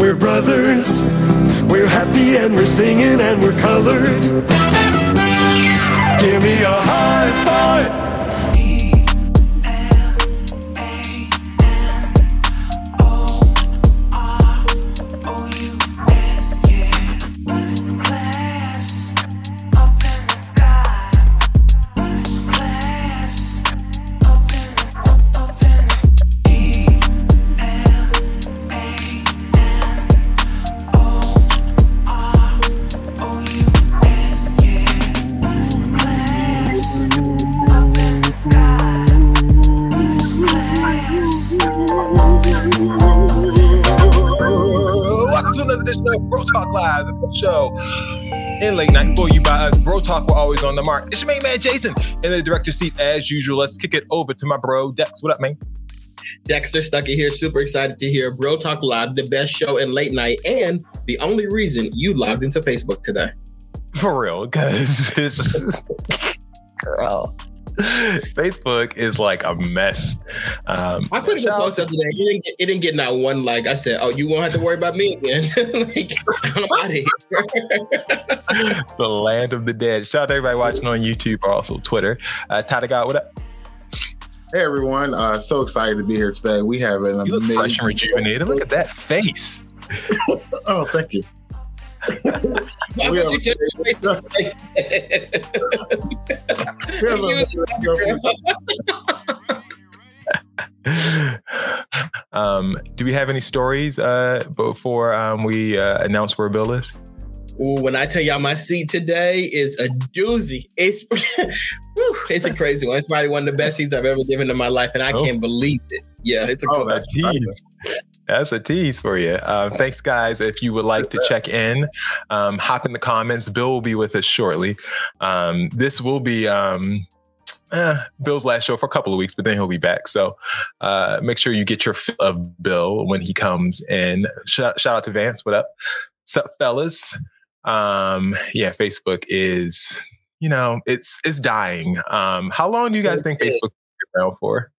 We're brothers. We're happy and we're singing and we're colored. Give me a high five. Mark. It's your main man, Jason, in the director seat as usual. Let's kick it over to my bro, Dex. What up, man? Dexter Stuckey here. Super excited to hear Bro Talk Live, the best show in late night, and the only reason you logged into Facebook today. For real, because girl. Facebook is like a mess. Um, I put a post up today. It didn't, get, it didn't get not one like. I said, "Oh, you won't have to worry about me again." like, I'm out of here. the land of the dead. Shout out to everybody watching on YouTube or also Twitter. Uh, Tyler God, what up? Hey everyone! Uh, so excited to be here today. We have an you amazing. Look fresh and rejuvenated. Look at that face. oh, thank you. Why would you tell um, do we have any stories uh, before um, we uh, announce where Bill is? Ooh, when I tell y'all my seat today is a doozy. It's whew, it's a crazy one. It's probably one of the best seats I've ever given in my life, and I oh. can't believe it. Yeah, it's a oh, cool. That's a tease for you. Uh, thanks, guys. If you would like to check in, um, hop in the comments. Bill will be with us shortly. Um, this will be um, eh, Bill's last show for a couple of weeks, but then he'll be back. So uh, make sure you get your fill of Bill when he comes in. Shout, shout out to Vance. What up? What's up, fellas? Um, yeah, Facebook is, you know, it's it's dying. Um, how long do you guys think Facebook will be around for?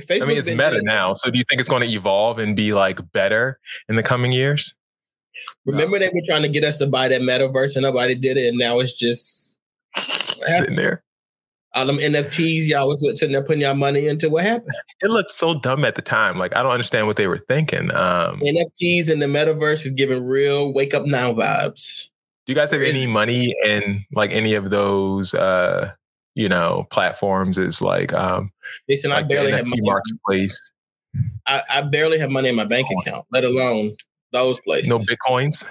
Facebook I mean, it's meta now. So do you think it's going to evolve and be like better in the coming years? Remember they were trying to get us to buy that metaverse and nobody did it, and now it's just sitting there. All them NFTs y'all was sitting there putting y'all money into. What happened? It looked so dumb at the time. Like I don't understand what they were thinking. Um, NFTs and the metaverse is giving real wake up now vibes. Do you guys have any money in like any of those uh you know platforms is like um listen like i barely have money marketplace I, I, barely have money in my bank account let alone those places no bitcoins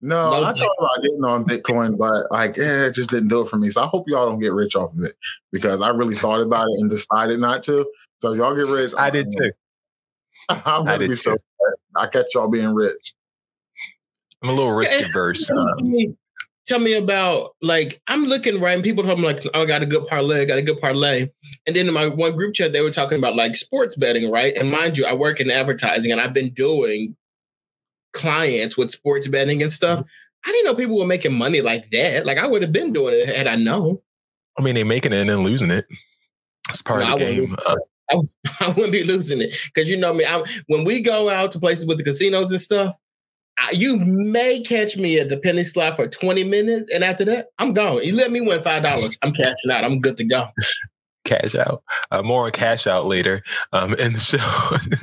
no, no I thought about getting on Bitcoin, but like, yeah, it just didn't do it for me. So I hope y'all don't get rich off of it because I really thought about it and decided not to. So y'all get rich. I did too. I'm gonna be too. so. I catch y'all being rich. I'm a little risk averse. Um, tell me about like I'm looking right and people tell me like oh, I got a good parlay, I got a good parlay. And then in my one group chat they were talking about like sports betting, right? And mind you, I work in advertising and I've been doing clients with sports betting and stuff. I didn't know people were making money like that. Like I would have been doing it had I known. I mean, they're making it and then losing it. It's part no, of the I game. Uh, I, was, I wouldn't be losing it because you know me. I, when we go out to places with the casinos and stuff, you may catch me at the penny slot for 20 minutes, and after that, I'm gone. You let me win five dollars, I'm cashing out. I'm good to go. Cash out. Uh, more on cash out later um, in the show.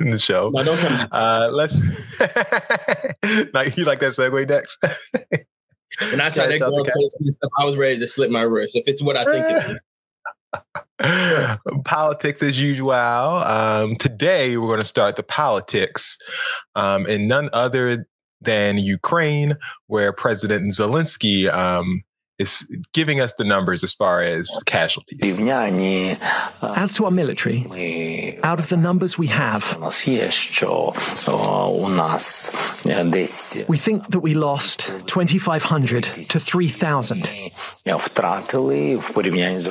in the show. No, don't come. Uh, let's. like you like that segue, Dex? when I saw that girl stuff, I was ready to slip my wrist. If it's what I think it is. politics as usual. Um, today we're going to start the politics, um, and none other than Ukraine, where President Zelensky um, is giving us the numbers as far as casualties. As to our military, out of the numbers we have, we think that we lost 2,500 to 3,000.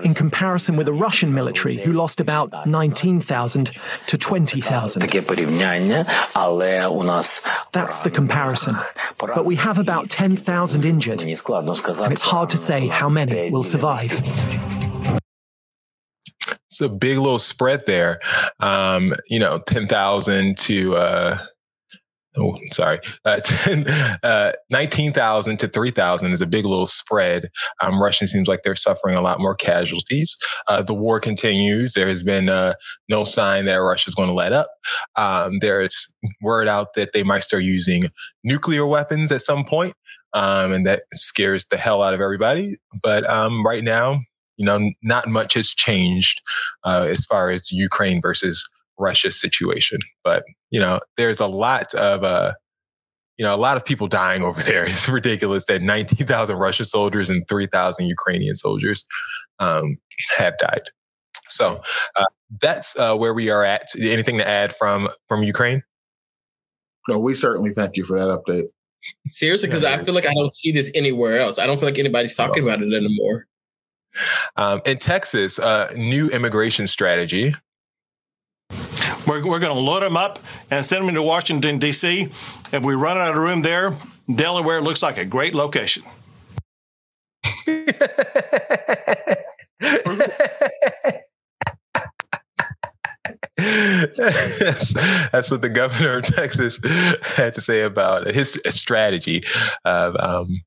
In comparison with the Russian military, who lost about 19,000 to 20,000. That's the comparison. But we have about 10,000 injured, and it's hard to say how many will survive. It's a big little spread there. Um, you know, 10,000 to, uh, oh, sorry, uh, 10, uh, 19,000 to 3,000 is a big little spread. Um, Russia seems like they're suffering a lot more casualties. Uh, the war continues. There has been uh, no sign that Russia is going to let up. Um, there's word out that they might start using nuclear weapons at some point, um, and that scares the hell out of everybody. But um, right now, you know, not much has changed uh, as far as Ukraine versus Russia situation. But you know, there's a lot of uh, you know, a lot of people dying over there. It's ridiculous that 19,000 Russian soldiers and 3,000 Ukrainian soldiers um, have died. So uh, that's uh, where we are at. Anything to add from from Ukraine? No, we certainly thank you for that update. Seriously, because I feel like I don't see this anywhere else. I don't feel like anybody's talking about it anymore. Um, in Texas, uh, new immigration strategy we're, we're going to load them up and send them to Washington, D.C. If we run out of room there, Delaware looks like a great location. that's, what the governor of Texas had to say about his strategy of um,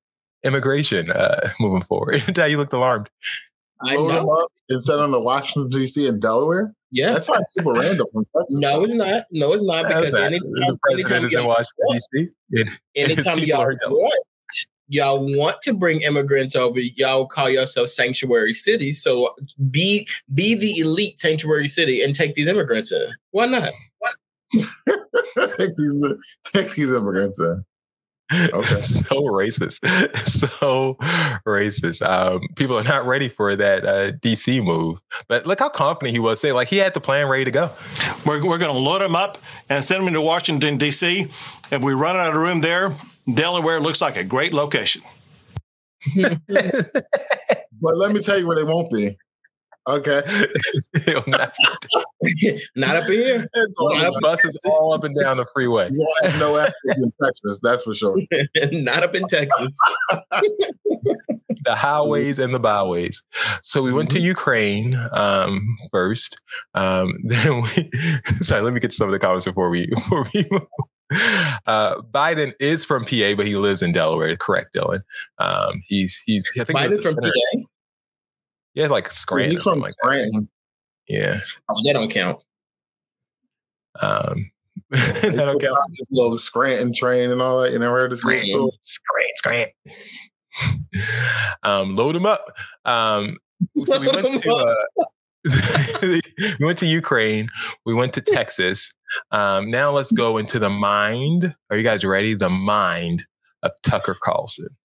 immigration uh, moving forward. Dad, you looked alarmed. I know. Instead on the Washington D.C. and Delaware. Yeah, that's not super random. no, it's not. No, it's not because anytime, anytime y'all want, anytime y'all want, y'all want to bring immigrants over, y'all call yourself sanctuary city. So be be the elite sanctuary city and take these immigrants in. Why not? take these take these immigrants in. Okay. so racist. So racist. Um, people are not ready for that uh, DC move. But look how confident he was. Say like he had the plan ready to go. We're, we're going to load him up and send him to Washington, D.C. If we run out of room there, Delaware looks like a great location. but let me tell you where they won't be. Okay. not, not, up here. Not up buses all up and down the freeway. No access in Texas, that's for sure. not up in Texas. the highways and the byways. So we went mm-hmm. to Ukraine um, first. Um, then we sorry, let me get to some of the comments before we before we uh, Biden is from PA, but he lives in Delaware. Correct, Dylan. Um, he's he's I think Biden's from PA. Yeah, like Scranton. from like Scranton. Yeah. Oh, that don't count. Um, that don't count. Little Scranton train and all that. You never heard of Scranton? Scranton, Scranton. um, load them up. Um, so we went to uh, we went to Ukraine. We went to Texas. Um, now let's go into the mind. Are you guys ready? The mind of Tucker Carlson.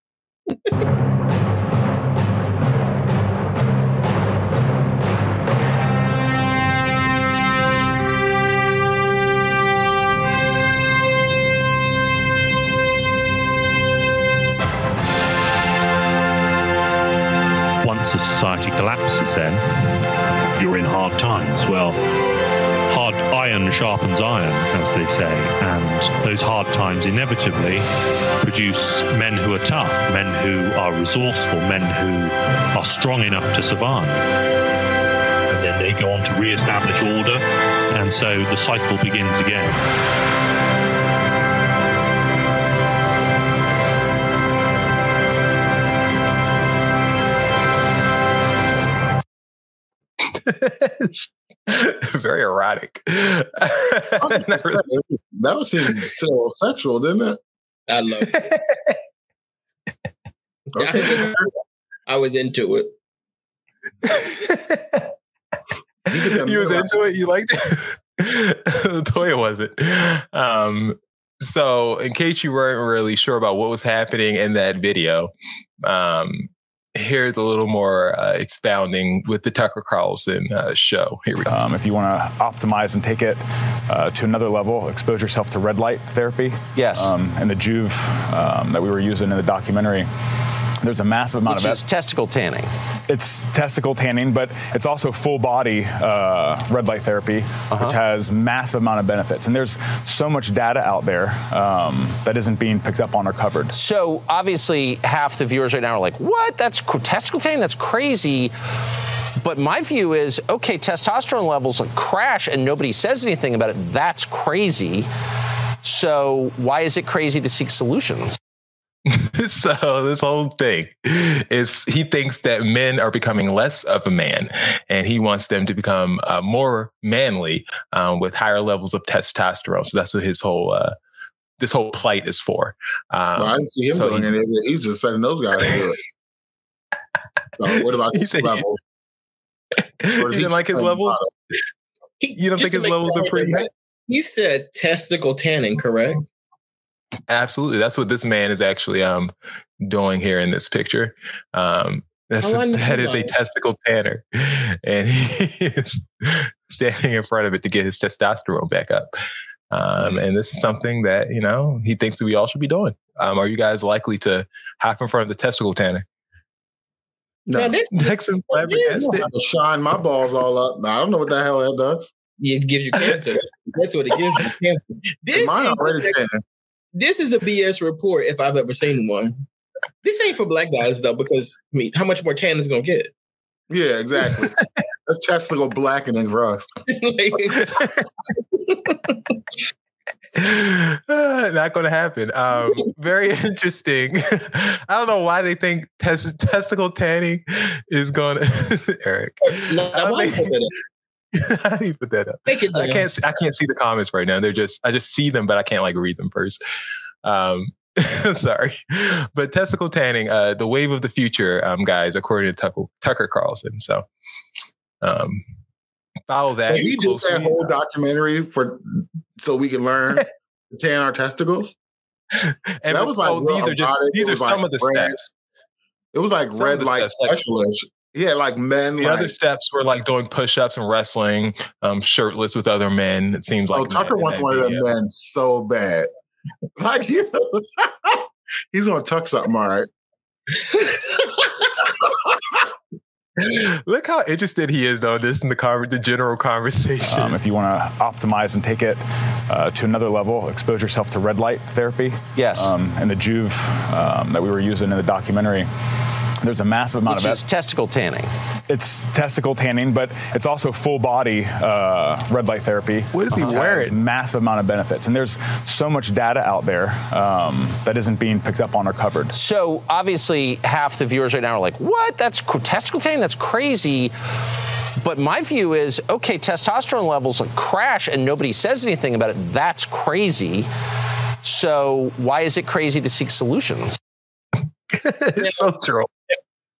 once a society collapses, then you're in hard times. Well, hard iron sharpens iron, as they say, and those hard times inevitably produce men who are tough, men who are resourceful, men who are strong enough to survive. And then they go on to re-establish order, and so the cycle begins again. Very erotic. that was so sexual, didn't it? I love it. okay. I was into it. you was into it. You liked it. Toya wasn't. Um, so, in case you weren't really sure about what was happening in that video, um, here's a little more uh, expounding with the Tucker Carlson uh, show. Here we go. Um, if you want to optimize and take it uh, to another level, expose yourself to red light therapy. Yes. Um, and the Joovv um, that we were using in the documentary there's a massive amount Which of is testicle tanning. It's testicle tanning, but it's also full body uh, red light therapy, uh-huh. which has massive amount of benefits. And there's so much data out there um, that isn't being picked up on or covered. So obviously, half the viewers right now are like, "What? That's testicle tanning? That's crazy." But my view is, okay, testosterone levels like crash and nobody says anything about it. That's crazy. So why is it crazy to seek solutions? so this whole thing is he thinks that men are becoming less of a man and he wants them to become uh, more manly um, with higher levels of testosterone. So that's what his whole uh, this whole plight is for. Um, well, i didn't see him so doing it. He's just setting those guys to do it so what about his level you didn't like his level? you don't think his levels are pretty high? he said testicle tanning correct Absolutely. That's what this man is actually um doing here in this picture. Um that's, oh, that is a testicle tanner. And he is standing in front of it to get his testosterone back up. Um, and this is something that, you know, he thinks that we all should be doing. Um, are you guys likely to hop in front of the testicle tanner? No. Man, this, Texas shine my balls all up. I don't know what the hell that does. It gives you cancer. That's what it gives you. Cancer. This Mine is already this is a BS report if I've ever seen one. This ain't for black guys though, because I mean, how much more tan is gonna get? Yeah, exactly. A testicle blackening for us. Not going to happen. Um, very interesting. I don't know why they think tes- testicle tanning is going to. Eric, no, I, think, How do you put that up? I can't. I can't see the comments right now. They're just. I just see them, but I can't like read them first. Um, sorry, but testicle tanning, uh, the wave of the future, um, guys, according to Tucker, Tucker Carlson. So, um, follow that. Can we do that whole documentary for so we can learn to tan our testicles? and that was like oh, these are just these are some like of the steps. It was like some red light specialist. Like, yeah, like men. The like, other steps were like doing push-ups and wrestling, um, shirtless with other men. It seems like. Oh, Tucker wants one of them men so bad. Like you know, he's gonna tuck something, all right. Look how interested he is, though, just in the con- the general conversation. Um, if you want to optimize and take it uh, to another level, expose yourself to red light therapy. Yes. Um, and the Joovv um, that we were using in the documentary there's a massive amount Which of is testicle tanning. It's testicle tanning, but it's also full body uh, red light therapy. What is he uh, wearing? Massive amount of benefits, and there's so much data out there um, that isn't being picked up on or covered. So obviously, half the viewers right now are like, "What? That's testicle tanning? That's crazy." But my view is, okay, testosterone levels like crash, and nobody says anything about it. That's crazy. So why is it crazy to seek solutions? it's so true.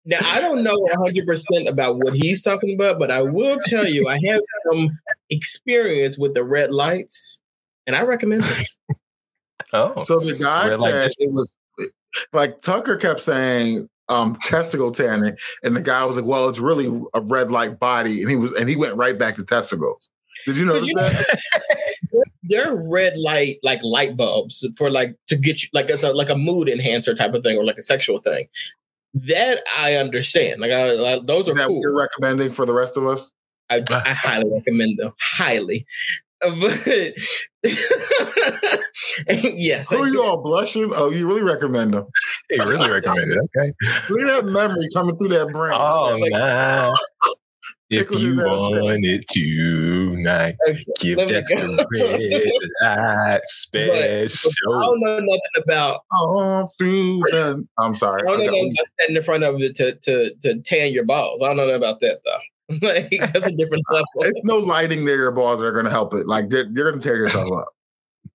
Now I don't know 100 percent about what he's talking about, but I will tell you I have some experience with the red lights, and I recommend it. oh, so the guy red said it was like Tucker kept saying um, testicle tanning, and the guy was like, "Well, it's really a red light body," and he was and he went right back to testicles. Did you notice you, that? They're red light like light bulbs for like to get you like it's a like a mood enhancer type of thing or like a sexual thing. That I understand. Like, I, I, those are cool. You're recommending for the rest of us. I, I highly recommend them. Highly. But yes. Who are you all blushing? Oh, you really recommend them? You really recommend it. Okay. Look at that memory coming through that brain. Oh, like, nah. If you want it tonight, okay, give Dexter red light special. But, I don't know nothing about. Oh, through the, I'm sorry. I don't know nothing about standing in front of it to, to, to tan your balls. I don't know about that though. like that's a different level. It's no lighting near your balls are going to help it. Like you're, you're going to tear yourself up.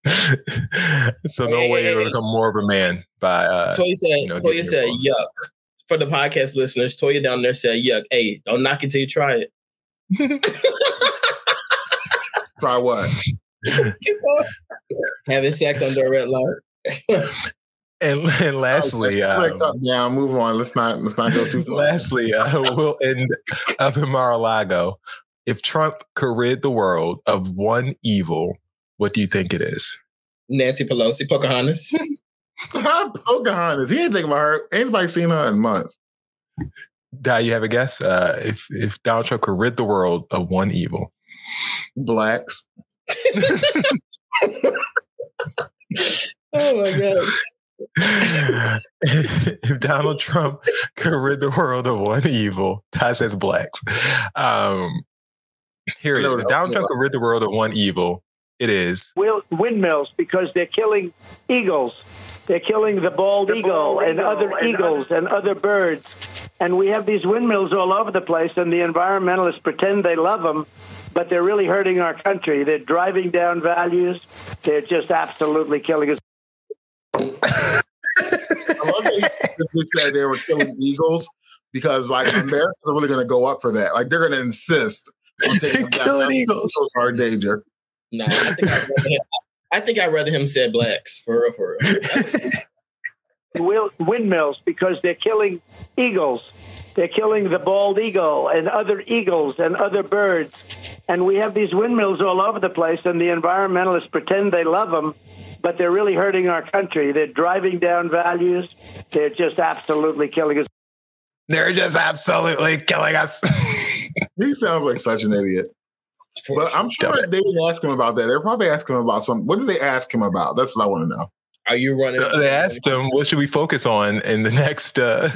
so no hey, way you're going to become more of a man by. Uh, Toy said, you know, Toy said, "Yuck." For the podcast listeners, Toya down there said, "Yuck, hey, don't knock it till you try it." try what? Having sex under a red light. And, and lastly, um, yeah, move on. Let's not let's not go too far. Lastly, uh, we'll end up in Mar-a-Lago. If Trump could rid the world of one evil, what do you think it is? Nancy Pelosi, Pocahontas. Pocahontas. He ain't thinking about her. Anybody seen her in months? Dad, you have a guess? Uh, if if Donald Trump could rid the world of one evil, blacks. oh my god. if Donald Trump could rid the world of one evil, Todd says blacks. Um, here it is. If Donald Trump could rid the world of one evil, It is windmills because they're killing eagles. They're killing the bald, the eagle, bald and eagle other and eagles other- and other birds. And we have these windmills all over the place, and the environmentalists pretend they love them, but they're really hurting our country. They're driving down values. They're just absolutely killing us. I love that you said they were killing eagles because, like, Americans are really going to go up for that. Like, they're going to insist on taking killing eagles. Our danger. No, I think I'd rather him, I think I'd rather him said blacks for real, for real. windmills because they're killing eagles. They're killing the bald eagle and other eagles and other birds. And we have these windmills all over the place, and the environmentalists pretend they love them, but they're really hurting our country. They're driving down values. They're just absolutely killing us. They're just absolutely killing us. he sounds like such an idiot. But I'm sure they didn't ask him about that. They're probably asking him about some. What did they ask him about? That's what I want to know. Are you running? They asked him, "What should we focus on in the next uh,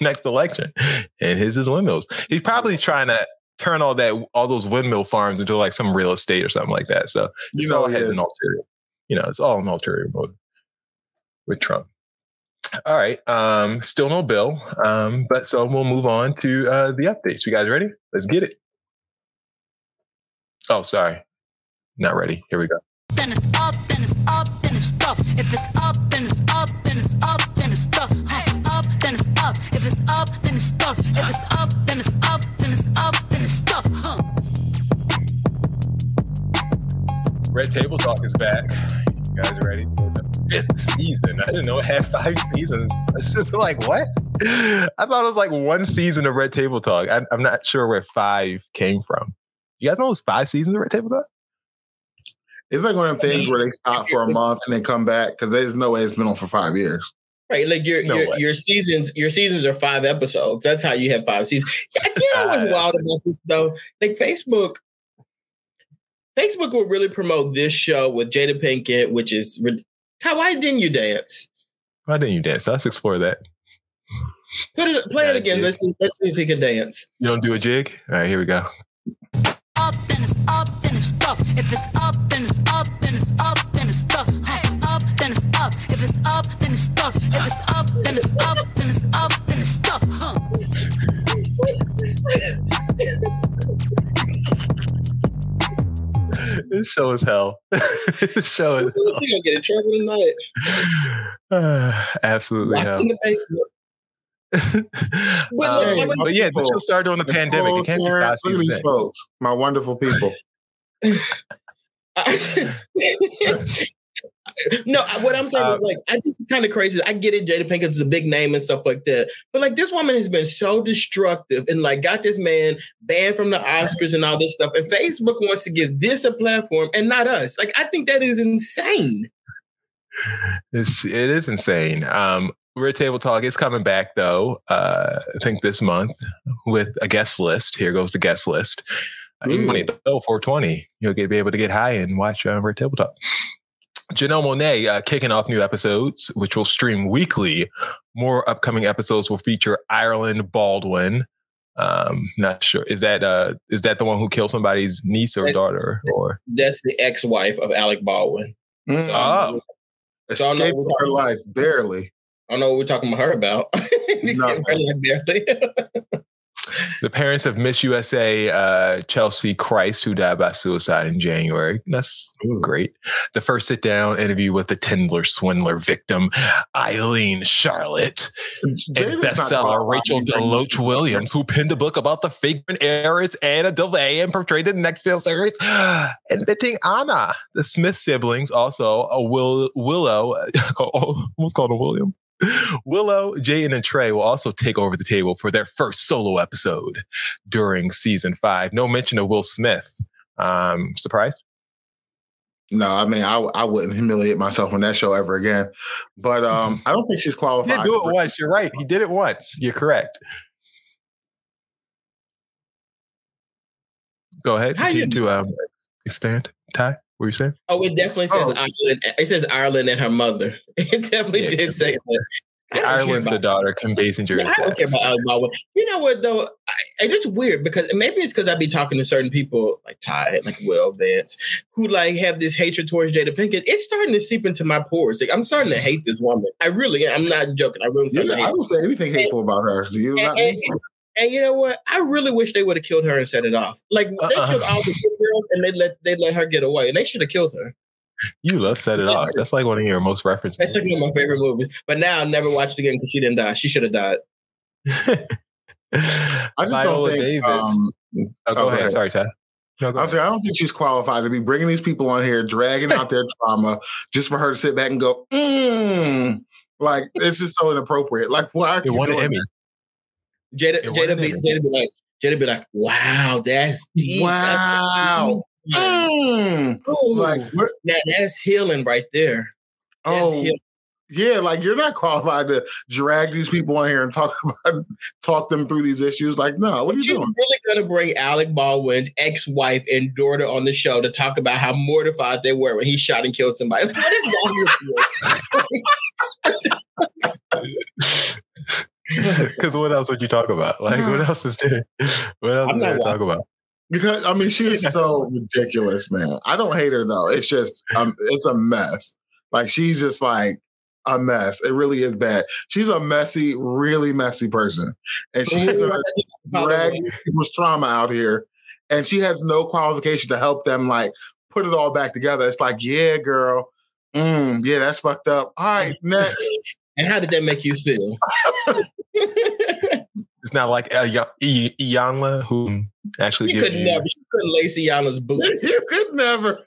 next election?" And his is windmills. He's probably trying to turn all that all those windmill farms into like some real estate or something like that. So you know, all has an ulterior. You know, it's all an ulterior motive with Trump. All right, um, still no bill, um, but so we'll move on to uh, the updates. You guys ready? Let's get it. Oh, sorry. Not ready. Here we go. Then it's up, then it's up, then it's stuff. If it's up, then it's up, then it's up, then it's stuff. Up, then it's up. If it's up, then it's stuff. If it's up, then it's up, then it's up, then it's stuff. Huh. Red Table Talk is back. You guys ready for the fifth season? I didn't know it had five seasons. like, what? I thought it was like one season of Red Table Talk. I, I'm not sure where five came from. You guys know it's five seasons of Red Table Talk? It's like one of them things where they stop for a month and then come back because there's no way it's been on for five years. Right, like your no your, your seasons, your seasons are five episodes. That's how you have five seasons. Yeah, you know what's wild about this though? Like Facebook, Facebook will really promote this show with Jada Pinkett, which is how why didn't you dance? Why didn't you dance? Let's explore that. Put it, play it again. Let's see, let's see if he can dance. You don't do a jig? All right, here we go up, then it's up, then it's stuff. If it's up, then it's up, then it's up, then it's stuff. Up, then it's up. If it's up, then it's stuff. If it's up, then it's up, then it's up, then it's stuff. Huh. this show is hell. this show is hell. You gonna get in trouble tonight? Uh, absolutely Locked hell. In the basement. But, um, but, yeah, this show started during the pandemic. It can't be five seasons. Folks, my wonderful people. no, what I'm saying is um, like I think it's kind of crazy. I get it, Jada Pinkett is a big name and stuff like that, but like this woman has been so destructive and like got this man banned from the Oscars and all this stuff, and Facebook wants to give this a platform and not us. Like I think that is insane. It's it is insane. Um, Red Table Talk is coming back though. Uh, I think this month with a guest list. Here goes the guest list. Uh, money though, 420. You'll get, be able to get high and watch uh, Red Table Talk. Janelle Monáe uh, kicking off new episodes, which will stream weekly. More upcoming episodes will feature Ireland Baldwin. Um, not sure is that uh is that the one who killed somebody's niece or that, daughter or that's the ex-wife of Alec Baldwin. Mm. So, oh. Escaped her life barely. I don't know what we're talking about her about. the parents of Miss USA, uh, Cheslie Kryst, who died by suicide in January. That's Ooh. great. The first sit down interview with the Tinder swindler victim, Ayleen Charlotte, and bestseller Rachel DeLoach Williams, who penned a book about the figment heiress Anna Delvey and portrayed in the Netflix series, inventing Anna. The Smith siblings, also a Will Willow, almost called a William. Willow, Jaden, and Trey will also take over the table for their first solo episode during season five. No mention of Will Smith. Um, surprised? No, I mean I I wouldn't humiliate myself on that show ever again. But um, I don't think she's qualified. He did do it once. You're right. He did it once. You're correct. Go ahead. How you to um, expand, Ty. What are you saying? Oh, it definitely says oh. Ireland. It says Ireland and her mother. It definitely yeah, did say that. Ireland's the daughter. Kim Basinger I don't care about Alec Baldwin. You know what though? I, it's weird because maybe it's because I'd be talking to certain people like Ty, like Will Vance, who like have this hatred towards Jada Pinkett. It's starting to seep into my pores. Like I'm starting to hate this woman. I really. I'm not joking. I really, yeah, I don't say anything hateful and, about her. Do you? And, and, and, you know what? I really wish they would have killed her and set it off. Like uh-uh. they killed all the good girls and they let they let her get away, and they should have killed her. You love Set It Off. That's like one of your most referenced. That's like one of my favorite movies. But now I'll never watch it again because she didn't die. She should have died. I just Viola don't think. Um, oh, go ahead. Sorry, Ted. No, I, say, I don't think she's qualified to be bringing these people on here, dragging out their trauma, just for her to sit back and go, mm. like it's just so inappropriate. Like, why are it you won an Emmy? Jada, Jada, be, Jada be like, Jada be like, wow, that's deep. Wow. That's Mm. like that, that's healing right there. That's oh, healing. yeah, like you're not qualified to drag these people in here and talk about talk them through these issues. Like, no, what are you She's doing? really gonna bring Alec Baldwin's ex-wife and daughter on the show to talk about how mortified they were when he shot and killed somebody. Like, what is wrong with you? Because what else would you talk about? Like, what else is there? What else I'm is there to talk about? Because I mean, she's so ridiculous, man. I don't hate her though. It's just um, it's a mess. Like she's just like a mess. It really is bad. She's a messy, really messy person, and she's gonna people's trauma out here, and she has no qualification to help them like put it all back together. It's like, yeah, girl, mm, yeah, that's fucked up. All right, next. And how did that make you feel? it's not like uh, Iyanla who actually you could you... never. You couldn't lace Iyanla's boots. you could never.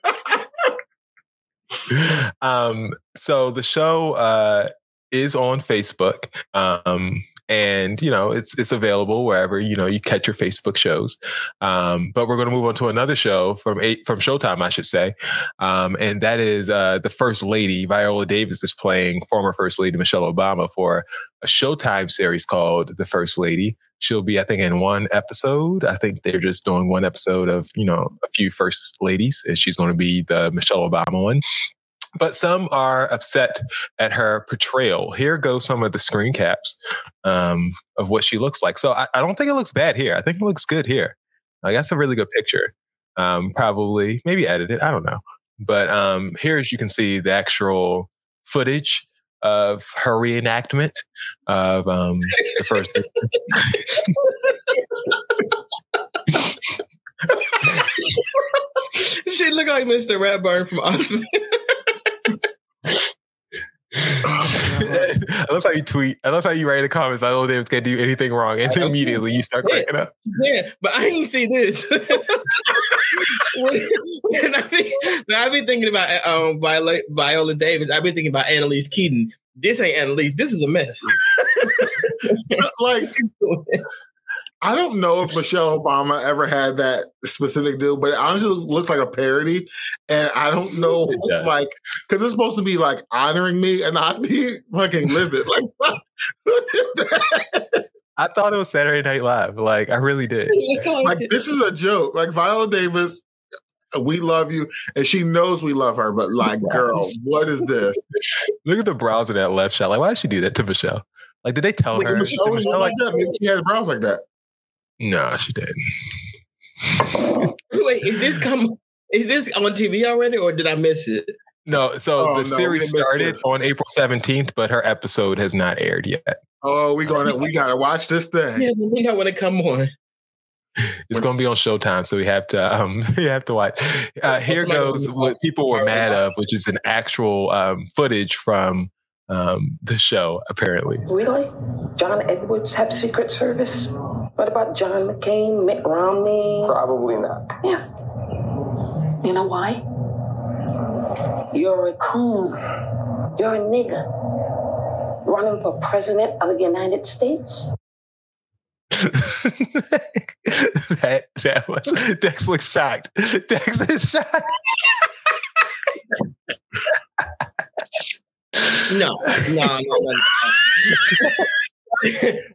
um. So the show uh is on Facebook. Um, and you know it's it's available wherever you know you catch your Facebook shows. Um, but we're going to move on to another show from eight from Showtime, I should say, um, and that is uh, the First Lady. Viola Davis is playing former First Lady Michelle Obama for a Showtime series called The First Lady. She'll be, I think, in one episode. I think they're just doing one episode of you know a few First Ladies, and she's going to be the Michelle Obama one. But some are upset at her portrayal. Here go some of the screen caps um, of what she looks like. So I, I, don't think it looks bad here. I think it looks good here. Like that's a really good picture. Um, probably maybe edited. I don't know. But um, here, as you can see, the actual footage of her reenactment of um, the first. she look like Mr. Ratburn from Arthur. I love how you tweet. I love how you write in the comments, "I know Davis can't do anything wrong," and then immediately you start cracking up. Yeah, but I ain't see this. and I think I've been thinking about um, Viola, Viola Davis. I've been thinking about Annalise Keating. This ain't Annalise. This is a mess. like I don't know if Michelle Obama ever had that specific deal, but it honestly looks like a parody. And I don't know, like, because it's supposed to be like honoring me, and I'd be fucking livid. Like, who did that? I thought it was Saturday Night Live. Like, I really did. like, this is a joke. Like, Viola Davis, we love you, and she knows we love her. But like, girl, what is this? Look at the brows of that left shot. Like, why did she do that to Michelle? Like, did they tell Wait, her? Michelle, Michelle like that? Maybe she had brows like that. No, she didn't. Wait, is this come? Is this on TV already, or did I miss it? No, so oh, the no, series started on April seventeenth, but her episode has not aired yet. Oh, we gonna we gotta watch this thing. Yes, I think I want to come on. It's going to be on Showtime, so we have to um we have to watch. Uh, here goes what people were mad of, which is an actual um, footage from um, the show. Apparently, really, John Edwards have Secret Service. What about John McCain, Mitt Romney? Probably not. Yeah. You know why? You're a coon. You're a nigger. Running for president of the United States? that that was Dex looks shocked. Dex is shocked. no, no, no, no.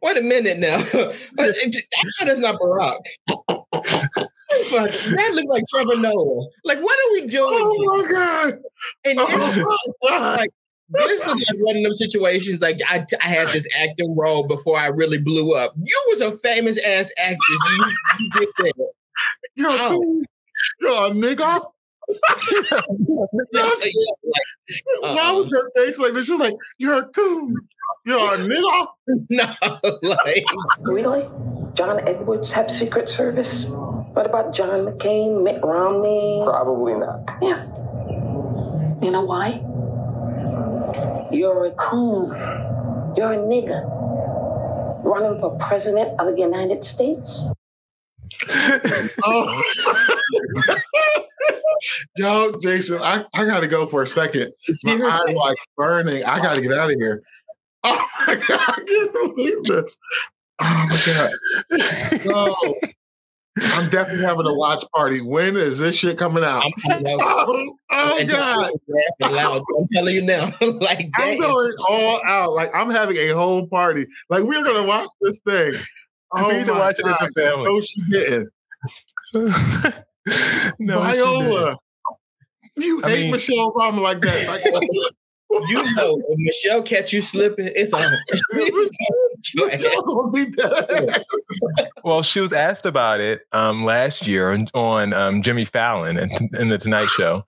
Wait a minute now. that is not Barack. that looks like Trevor Noah. Like, what are we doing? Oh my god! And oh, like, this was like one of them situations. Like I, I had this acting role before I really blew up. You was a famous ass actress. You, you did that. You're, a, you're a nigga. Why uh-uh. was her face like this? She was like, "You're a coon. You're a nigga." no, like really, John Edwards have Secret Service. What about John McCain, Mitt Romney? Probably not. Yeah. You know why? You're a coon. You're a nigga. Running for president of the United States. Oh. Yo, Jason, I, I gotta go for a second. My eyes like burning. I gotta get out of here. Oh my god, I can't believe this. Oh my god. No. I'm definitely having a watch party. When is this shit coming out? I'm, oh, oh god! I'm telling you now, like I'm going all out. Like I'm having a whole party. Like we're gonna watch this thing. Oh we need to watch it as a family. No, she didn't. no, Viola, you I hate mean- Michelle Obama like that. Like, you know, if Michelle catch you slipping, it's on. Michelle gonna be dead. Well, she was asked about it um, last year on, on um, Jimmy Fallon and in the Tonight Show,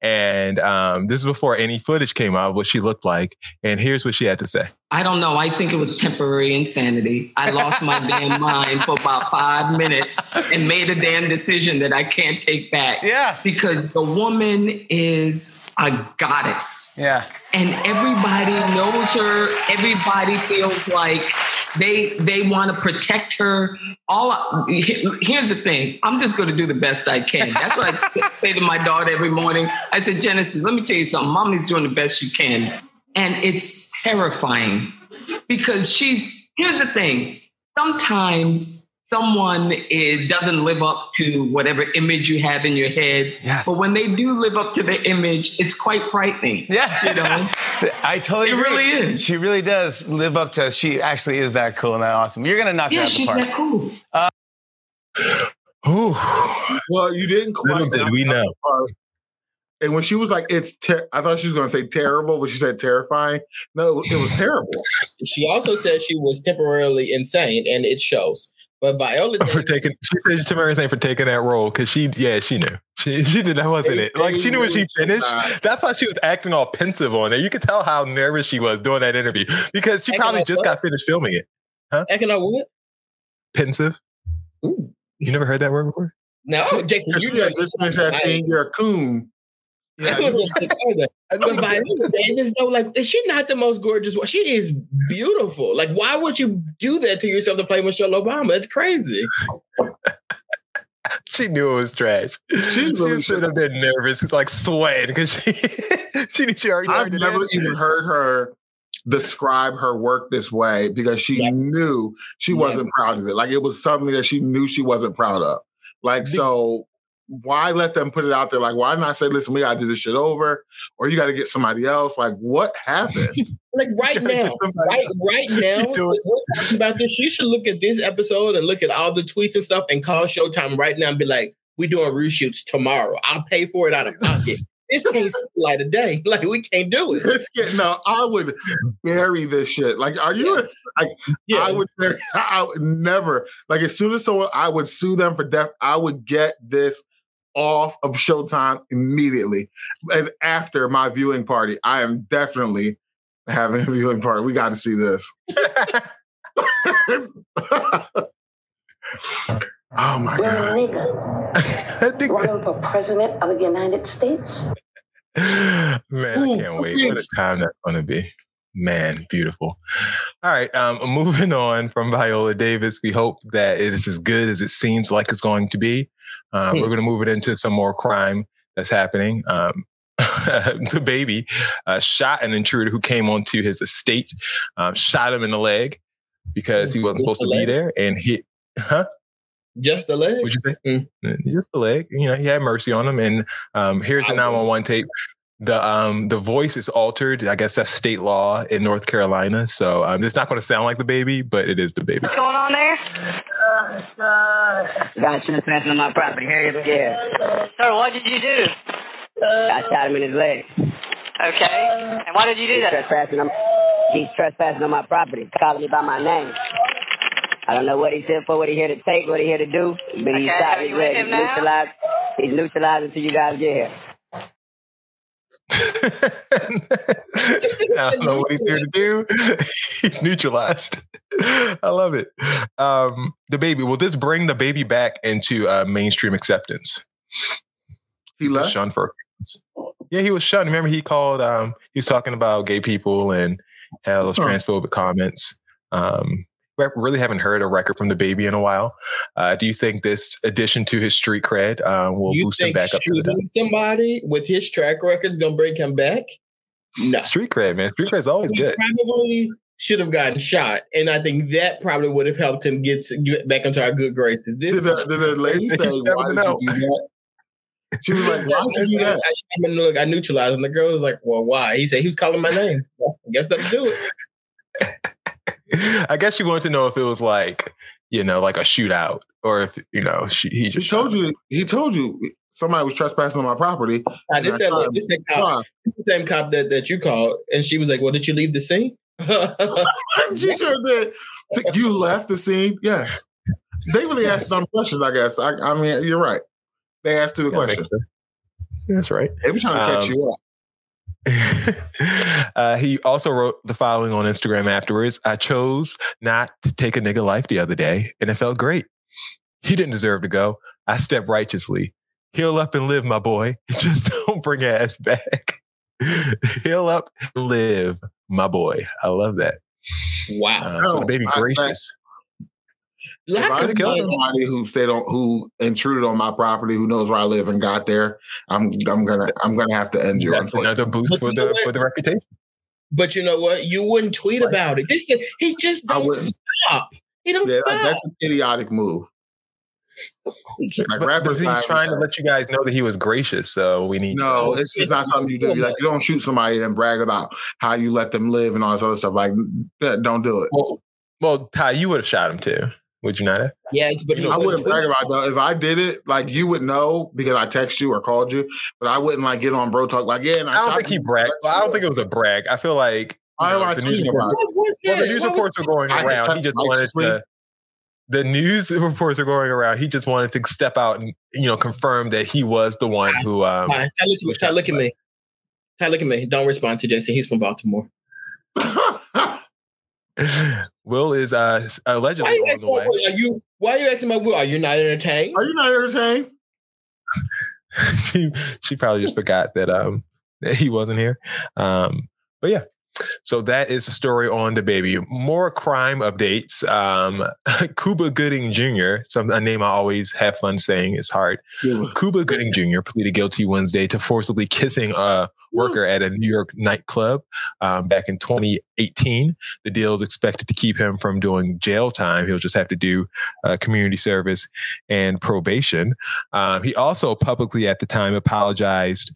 and um, this is before any footage came out of what she looked like. And here's what she had to say. I don't know. I think it was temporary insanity. I lost my damn mind for about five minutes and made a damn decision that I can't take back. Yeah. Because the woman is a goddess. Yeah. And everybody knows her. Everybody feels like they they want to protect her. All here's the thing. I'm just going to do the best I can. That's what I say to my daughter every morning. I said, Genesis, let me tell you something. Mommy's doing the best she can, and it's terrifying because she's. Here's the thing. Sometimes someone is, doesn't live up to whatever image you have in your head. Yes. But when they do live up to the image, it's quite frightening. Yeah. You know? I totally It agree. really is. She really does live up to. She actually is that cool and that awesome. You're gonna knock her Yeah, out of the she's park. that cool. Uh, Ooh. Well, you didn't quite. Little did we know. And when she was like, "It's," ter-, I thought she was going to say terrible, but she said terrifying. No, it was, it was terrible. She also said she was temporarily insane, and it shows. But Viola For taking, she said to Mary thing for taking that role because she, yeah, she knew. She, she did that wasn't it. Like she knew when she finished. That's why she was acting all pensive on it. You could tell how nervous she was doing that interview because she Acting probably all just what? got finished filming it. Huh? Acting all what? Pensive. Ooh. You never heard that word before? No, Jason, you know had just finished that scene. You're a coon. That was a bit further. Davis, though, like, is she not the most gorgeous one? She is beautiful. Like, why would you do that to yourself to play Michelle Obama? It's crazy. She knew it was trash. She, really should have been nervous, it's like sweating because she she she already. I've never did. even heard her describe her work this way because she knew she wasn't proud of it. Like it was something that she knew she wasn't proud of. Like so. Why let them put it out there? Like, why not say, "Listen, we gotta do this shit over," or you got to get somebody else? Like, what happened? Like right now, right right now, we're talking about this, You should look at this episode and look at all the tweets and stuff and call Showtime right now and be like, "We doing reshoots tomorrow. I'll pay for it out of pocket." this can't light of day. Like we can't do it. It's getting no. I would bury this shit. Like, are you? Like, I would. I would never. Like, as soon as someone, I would sue them for death. I would get this off of Showtime immediately. And after my viewing party, I am definitely having a viewing party. We got to see this. oh my You're god! a nigga. Running for president of the United States. Man, I can't wait. What a time that's going to be. Man, beautiful. All right, um, moving on from Viola Davis. We hope that it is as good as it seems like it's going to be. Um, Hmm. We're going to move it into some more crime that's happening. Um, DaBaby uh, shot an intruder who came onto his estate, um, shot him in the leg because he wasn't Just supposed to be there, and he, huh? Just a leg. What'd you say? Just the leg. You know, he had mercy on him. And um, here's the 911 tape. The um the voice is altered. I guess that's state law in North Carolina. So um, it's not going to sound like DaBaby, but it is DaBaby. What's going on there? Uh, uh, guy trespassing on my property. Hurry up and get him. Sir, what did you do? I shot him in his leg. Okay. And why did you do He's that? trespassing on, he's trespassing on my property, calling me by my name. I don't know what he's here for, what he's here to take, what he's here to do, but he's Okay, shot, are he's you with He's now? neutralized. He's neutralized until you guys get here. I don't know what he's here to do. he's neutralized. I love it. Um, DaBaby. Will this bring DaBaby back into uh, mainstream acceptance? He left. Shunned for. Yeah, he was shunned. Remember, he called. Um, he was talking about gay people and had those Huh. transphobic comments. Um, really haven't heard a record from DaBaby in a while. Uh, do you think this addition to his street cred uh, will You boost him back up to the somebody with his track record is gonna bring him back? No. Street cred, man. Street cred's always He good. probably should have gotten shot, and I think that probably would have helped him get, get back into our good graces. This Did the, did the lady say, He's why did you do that? She was like, why did you do that? I, I mean, look, I neutralized him. The girl was like, "Well, why?" He said he was calling my name. Well, I guess that'll do it. I guess you wanted to know if it was like, you know, like a shootout or if, you know, she, he He just told you. He told you somebody was trespassing on my property. Uh, this And I that, shot this that cop, the same cop that, that you called, and she was like, "Well, did you leave the scene?" she sure did. So You left the scene. Yes. They really asked dumb questions. I guess. I, I mean, you're right. They asked you a Yeah, question. That's right. They were trying to catch Um, you up. uh, he also wrote the following on Instagram afterwards. I chose not to take a nigga life the other day, and it felt great. He didn't deserve to go. I stepped righteously. Heal up and live, my boy. Just don't bring ass back. Heal up and live, my boy. I love that. Wow. Uh, so DaBaby I- gracious. If I Like kill somebody who stayed on who intruded on my property, who knows where I live and got there, I'm I'm gonna I'm gonna have to end you. That's another boost But for the what? for the reputation. But you know what? You wouldn't tweet about it. This he just I don't stop. He don't Yeah, stop. that's an idiotic move. Like But, but rappers he's not- trying to let you guys know that he was gracious, so we need. No, to, it's just not something you do. Like you don't shoot somebody and brag about how you let them live and all this other stuff. Like don't do it. Well, well, Ty, you would have shot him too, would you not have? Yes, but he I wouldn't wouldn't brag about it though. If I did it, like you would know because I text you or called you, but I wouldn't like get on bro talk like yeah. And I don't think he you. bragged. That's I don't think it was a brag. I feel like you Why know, the news tweeting reports. about it? What was Well, the news What reports are going I around. He just wanted righteously. to. The news reports are going around. He just wanted to step out and you know confirm that he was the one who. Um, Ty, Ty, look at me. Ty, look at me. Ty, look at me. Don't respond to Jason. He's from Baltimore. Will is uh, allegedly Why you on the way. Will? Are you why are you asking my Will? Are you not entertained? Are you not entertained? she she probably just forgot that um that he wasn't here. Um, but yeah. So that is the story on DaBaby. More crime updates. Um, Cuba Gooding Jr., some a name I always have fun saying. It's hard. Cuba Gooding Jr. pleaded guilty Wednesday to forcibly kissing a worker at a New York nightclub um, back in 2018. The deal is expected to keep him from doing jail time. He'll just have to do uh, community service and probation. Um, he also publicly at the time apologized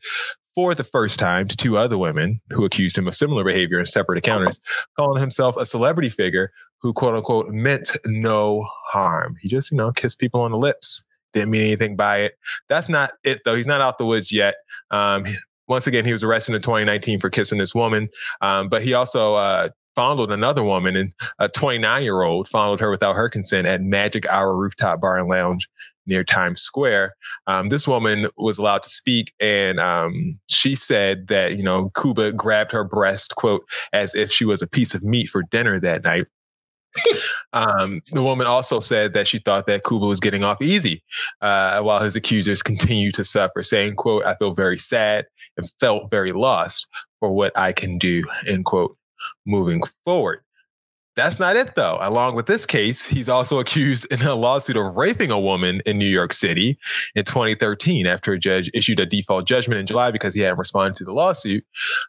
for the first time to two other women who accused him of similar behavior in separate encounters, calling himself a celebrity figure who quote unquote meant no harm. He just, you know, kissed people on the lips. Didn't mean anything by it. That's not it though. He's not out the woods yet. Um, once again, he was arrested in 2019 for kissing this woman, um, but he also uh, fondled another woman, and a 29 year old fondled her without her consent at Magic Hour Rooftop Bar and Lounge near Times Square. Um, this woman was allowed to speak, and um, she said that you know Cuba grabbed her breast, quote, as if she was a piece of meat for dinner that night. Um, the woman also said that she thought that Cuba was getting off easy, uh, while his accusers continue to suffer, saying, quote, I feel very sad and felt very lost for what I can do, end quote, moving forward. That's not it though. Along with this case, he's also accused in a lawsuit of raping a woman in New York City in 2013 after a judge issued a default judgment in July because he hadn't responded to the lawsuit.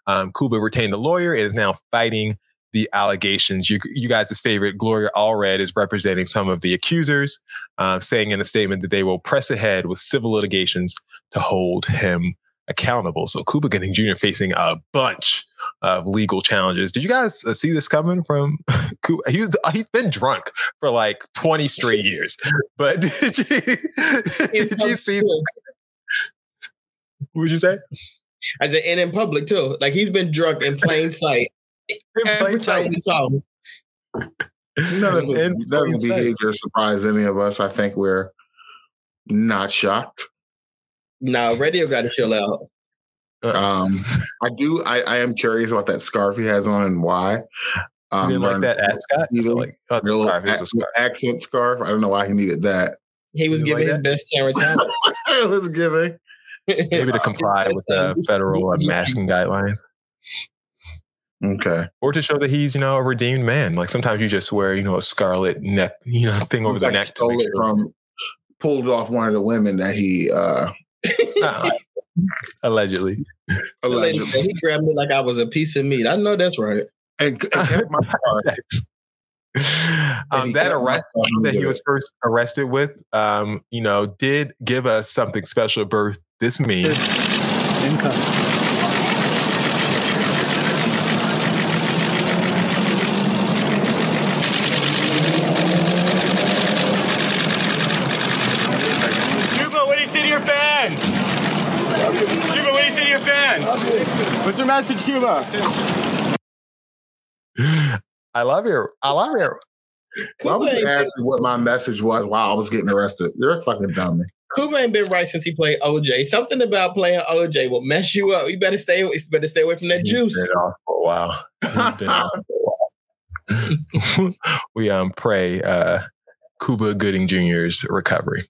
Um, Cuba retained a lawyer and is now fighting the allegations. You, you guys' favorite Gloria Allred is representing some of the accusers, uh, saying in a statement that they will press ahead with civil litigations to hold him accountable. So Cuba Gooding Jr. facing a bunch of legal challenges. Did you guys uh, see this coming from Cuba? He was, he's been drunk for like 20 straight years. But did you, did you see? What would you say? As an and in public too. Like he's been drunk in plain sight. Every time we saw him. None of his, none behavior surprised any of us. I think we're not shocked. No, radio got to chill out. Um, I do. I, I am curious about that scarf he has on and why. Um, You like that ascot? Even, Like, oh, the scarf, it a scarf. accent scarf. I don't know why he needed that. He was giving like his best Terrence Howard. it was giving. Maybe to comply with the federal uh, masking guidelines. Okay. Or to show that he's, you know, a redeemed man. Like sometimes you just wear, you know, a scarlet neck, you know, thing over the like neck. stole make it sure- from, pulled off one of the women that he uh Uh, allegedly. The allegedly he grabbed me like I was a piece of meat. I know that's right. and, and kept my scarf. um, that arrest that he was first arrested with, um, you know, did give us something special birth. This meme. Cuba, what do you say to your fans? Cuba, what do you say to your fans? What's your message, Cuba? I love you. I love you. Why would you ask me what my message was while I was getting arrested? You're a fucking dummy. Cuba ain't been right since he played OJ. Something about playing OJ will mess you up. You better stay. You better stay away from that juice. been off for a while. He's been off for a while. we um pray uh Cuba Gooding Jr.'s recovery.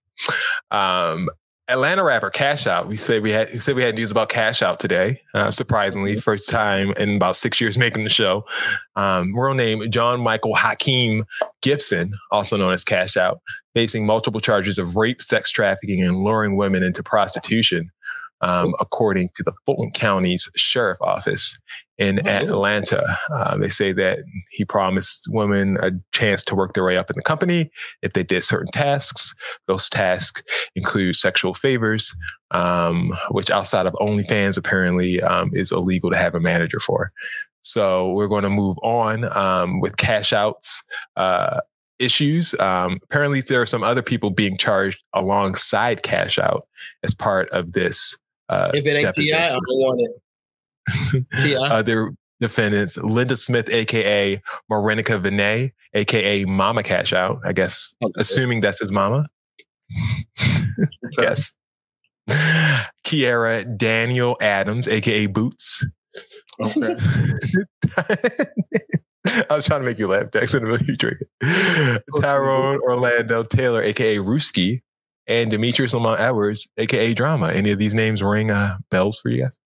Um Atlanta rapper Cash Out. We said we had we said we had news about Cash Out today. Uh, surprisingly, first time in about six years making the show. Um, real name John Michael Hakeem Gibson, also known as Cash Out, facing multiple charges of rape, sex trafficking, and luring women into prostitution, um, according to the Fulton County's Sheriff Office in Atlanta. Uh, they say that he promised women a chance to work their way up in the company if they did certain tasks. Those tasks include sexual favors, um, which outside of OnlyFans apparently um, is illegal to have a manager for. So we're going to move on um, with cash outs. Uh, issues. Um, apparently, there are some other people being charged alongside Cash Out as part of this. Uh, If it ain't Ti, I don't want it. Ti. Other defendants, Linda Smith, aka Marenica Vinay, aka Mama Cash Out. I guess, assuming that's his mama. yes. Kiara Daniel Adams, aka Boots. Okay. I was trying to make you laugh, Jackson, you drink it. Tyrone Orlando Taylor, aka Rooski, and Demetrius Lamont Edwards, aka Drama. Any of these names ring uh, bells for you guys?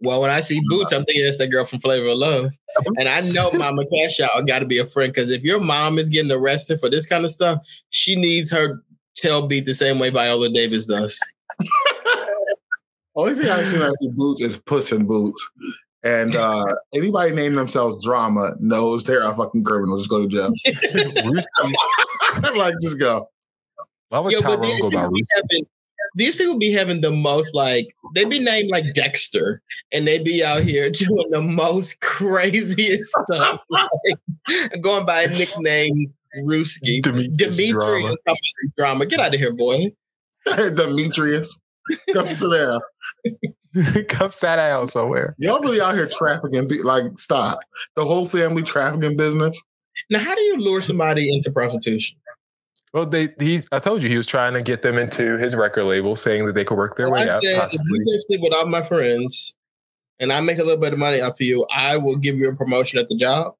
Well, when I see Boots, I'm thinking it's that girl from Flavor of Love. And I know Mama Cash Out got to be a friend because if your mom is getting arrested for this kind of stuff, she needs her tail beat the same way Viola Davis does. Only thing I've seen I see boots is Puss in Boots. And uh, anybody name themselves drama knows they're a fucking criminal. Just go to jail. like, just go. Why would Yo, but Tyrone these go by people, be having, these people be having the most like they be named like Dexter, and they be out here doing the most craziest stuff, like, going by a nickname Ruski, Demetrius, Drama. drama. Get out of here, boy. Demetrius. Come sit down. Come sit down somewhere. Y'all really out here trafficking. pe- Like, stop. The whole family trafficking business. Now, how do you lure somebody into prostitution? Well, they he's I told you he was trying to get them into his record label, saying that they could work their Well, way I up. said, if you can sleep with all my friends, and I make a little bit of money off of you, I will give you a promotion at the job.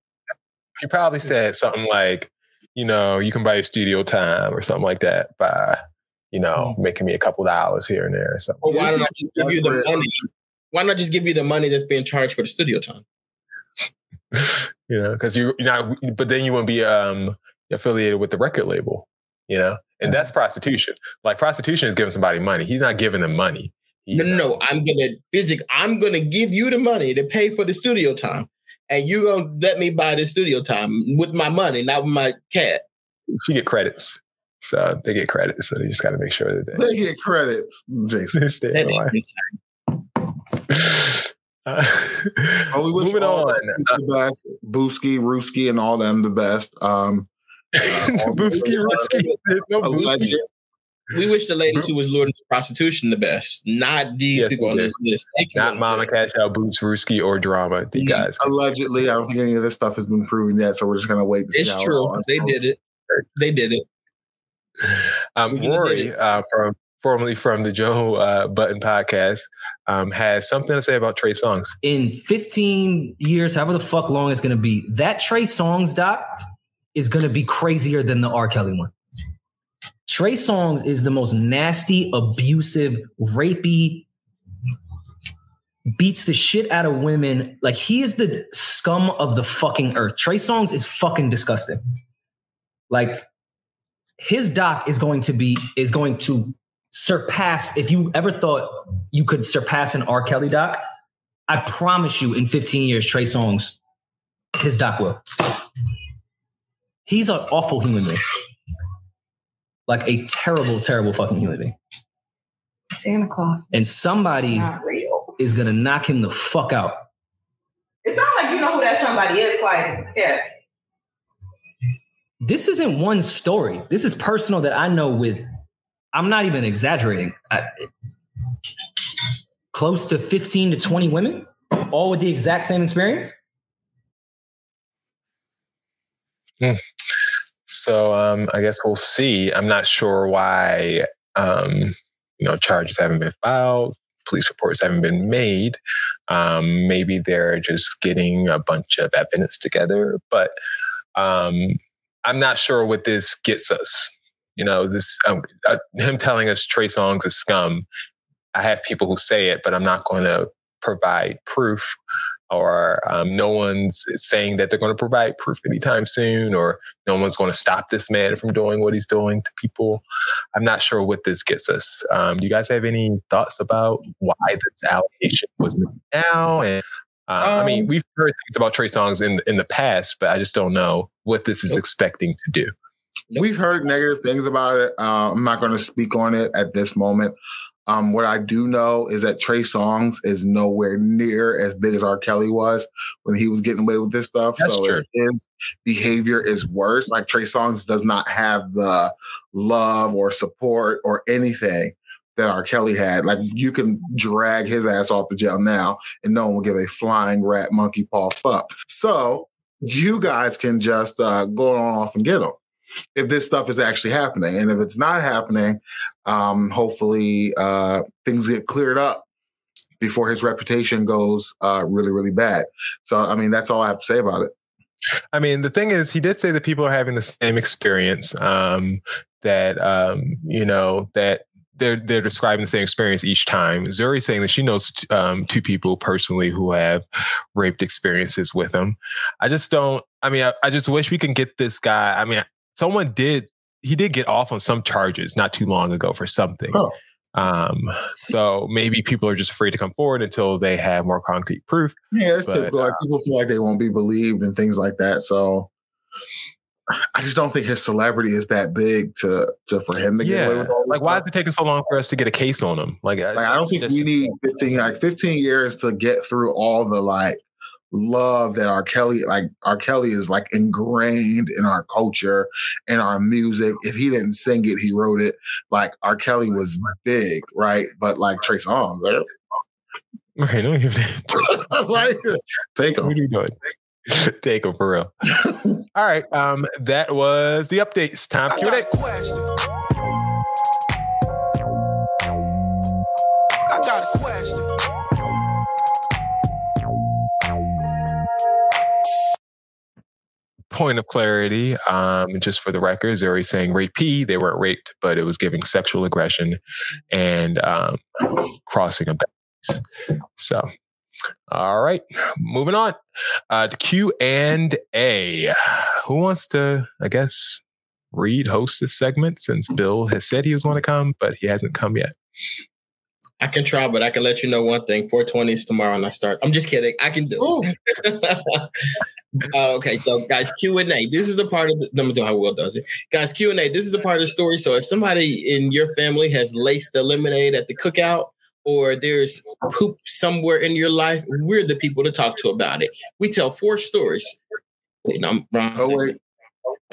He probably said something like, you know, you can buy your studio time or something like that by, you know, making me a couple dollars here and there or something. Or why don't I just give you the money? Why not just give you the money that's being charged for the studio time? You know, because you, you're not, but then you won't be um affiliated with the record label, you know, and that's prostitution. Like prostitution is giving somebody money. He's not giving them money. No, no, no. I'm gonna physic. I'm gonna give you the money to pay for the studio time, and you gonna let me buy the studio time with my money, not with my cat. She get credits. So they get credits. So they just got to make sure that they, They get credits, Jason. stay in That line. is Oh, we wish Moving all on. the best. Booski, Rooski, and all them the best. Um, uh, all the Booski, best. Rooski. No Alleged. Booski. we wish the ladies who was lured into prostitution the best, not these Yes, people on this list. Thank you, Not Mama Cash Out Boots, Ruski, or Drama. The guys. Allegedly, I don't think any of this stuff has been proven yet, so we're just gonna wait. To It's how true. all They unfolds. did it. They did it. Um, We did Rory, it. uh, from formerly from the Joe uh, Budden podcast, um, has something to say about Trey Songz. in 15 years, however the fuck long it's going to be, that Trey Songz doc is going to be crazier than the R. Kelly one. Trey Songz is the most nasty, abusive, rapey, beats the shit out of women. Like he is the scum of the fucking earth. Trey Songz is fucking disgusting. Like his doc is going to be is going to surpass if you ever thought you could surpass an R. Kelly doc. I promise you, in 15 years, Trey Songz, his doc will. He's an awful human being. Like a terrible, terrible fucking human being. Santa Claus. And somebody real. is gonna knock him the fuck out. It's not like you know who that somebody is. quite Yeah. This isn't one story. This is personal that I know with, I'm not even exaggerating. I, close to 15 to 20 women, all with the exact same experience. Hmm. So um, I guess we'll see. I'm not sure why um, you know charges haven't been filed, police reports haven't been made. Um, maybe they're just getting a bunch of evidence together, but um, I'm not sure what this gets us. You know, this um, uh, him telling us Trey Songz is scum. I have people who say it, but I'm not going to provide proof or um, no one's saying that they're going to provide proof anytime soon, or no one's going to stop this man from doing what he's doing to people. I'm not sure what this gets us. Um, do you guys have any thoughts about why this allegation was made now? And uh, I mean, Um, we've heard things about Trey Songz in in the past, but I just don't know what this is expecting to do. We've heard negative things about it. Uh, I'm not going to speak on it at this moment. Um, what I do know is that Trey Songz is nowhere near as big as R. Kelly was when he was getting away with this stuff. That's so true. his behavior is worse, like Trey Songz does not have the love or support or anything that R. Kelly had. Like you can drag his ass off the jail now and no one will give a flying rat monkey paw fuck. So you guys can just uh, go on off and get him if this stuff is actually happening. And if it's not happening, um, hopefully uh, things get cleared up before his reputation goes uh, really, really bad. So, I mean, that's all I have to say about it. I mean, the thing is, he did say that people are having the same experience. Um, that um, you know that they're they're describing the same experience each time. Zuri's saying that she knows um, two people personally who have raped experiences with him. I just don't. I mean, I, I just wish we can get this guy. I mean, someone did. He did get off on some charges not too long ago for something. Um, so maybe people are just afraid to come forward until they have more concrete proof. Yeah, it's But, typical. Like people feel like they won't be believed and things like that. So I just don't think his celebrity is that big to to for him to get away with all like why is it taking so long for us to get a case on him? Like, Like, I don't think we need 15 like 15 years to get through all the like love that R. Kelly like R. Kelly is like ingrained in our culture and our music. If he didn't sing it, he wrote it. Like R. Kelly was big, right? But like Trey Songz, like, Right, don't give a- like take him. What are you doing? Take him for real. All right. Um, that was the updates. Time for Q&A. I Point of clarity, um, just for the record, Zuri saying rapee. They weren't raped, but it was giving sexual aggression and um, crossing a boundaries. So, all right, moving on uh, to Q and A. Who wants to, I guess, read host this segment since Bill has said he was going to come, but he hasn't come yet. I can try, but I can let you know one thing. 420 is tomorrow and I start. I'm just kidding. I can do it. Uh, okay, so guys, Q and A. This is the part of the. Let me do how Will does it, guys. Q and A. This is the part of the story. So if somebody in your family has laced the lemonade at the cookout, or there's poop somewhere in your life, we're the people to talk to about it. We tell four stories. Wait, no, I'm wrong. Oh wait.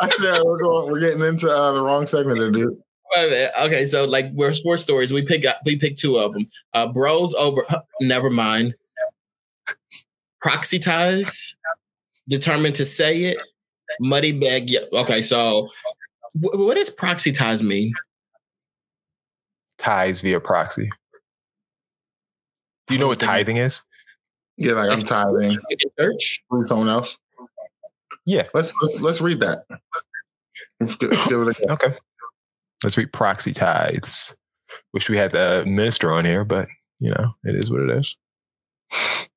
I said we're going. We're getting into uh, the wrong segment, there, dude. Okay, so like we're sports stories. We pick up. We pick two of them. Uh, bros over. Never mind. Proxy ties. Determined to say it. Muddy bag. Yeah. Okay, so w- what does proxy ties mean? Ties via proxy. Do you know what tithing is? Yeah, like I'm tithing. Church. Someone else. Yeah. Let's let's let's read that. Let's give, let's give it a go. Okay. Let's read proxy tithes. Wish we had the minister on here, but you know, it is what it is.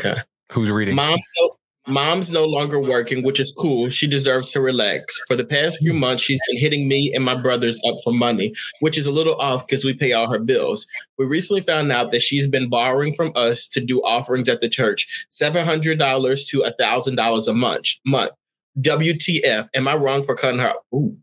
Okay. Who's reading? Mom's no, mom's no longer working, which is cool. She deserves to relax. For the past few months, she's been hitting me and my brothers up for money, which is a little off because we pay all her bills. We recently found out that she's been borrowing from us to do offerings at the church, seven hundred dollars to a thousand dollars a month. Month. WTF? Am I wrong for cutting her? Ooh.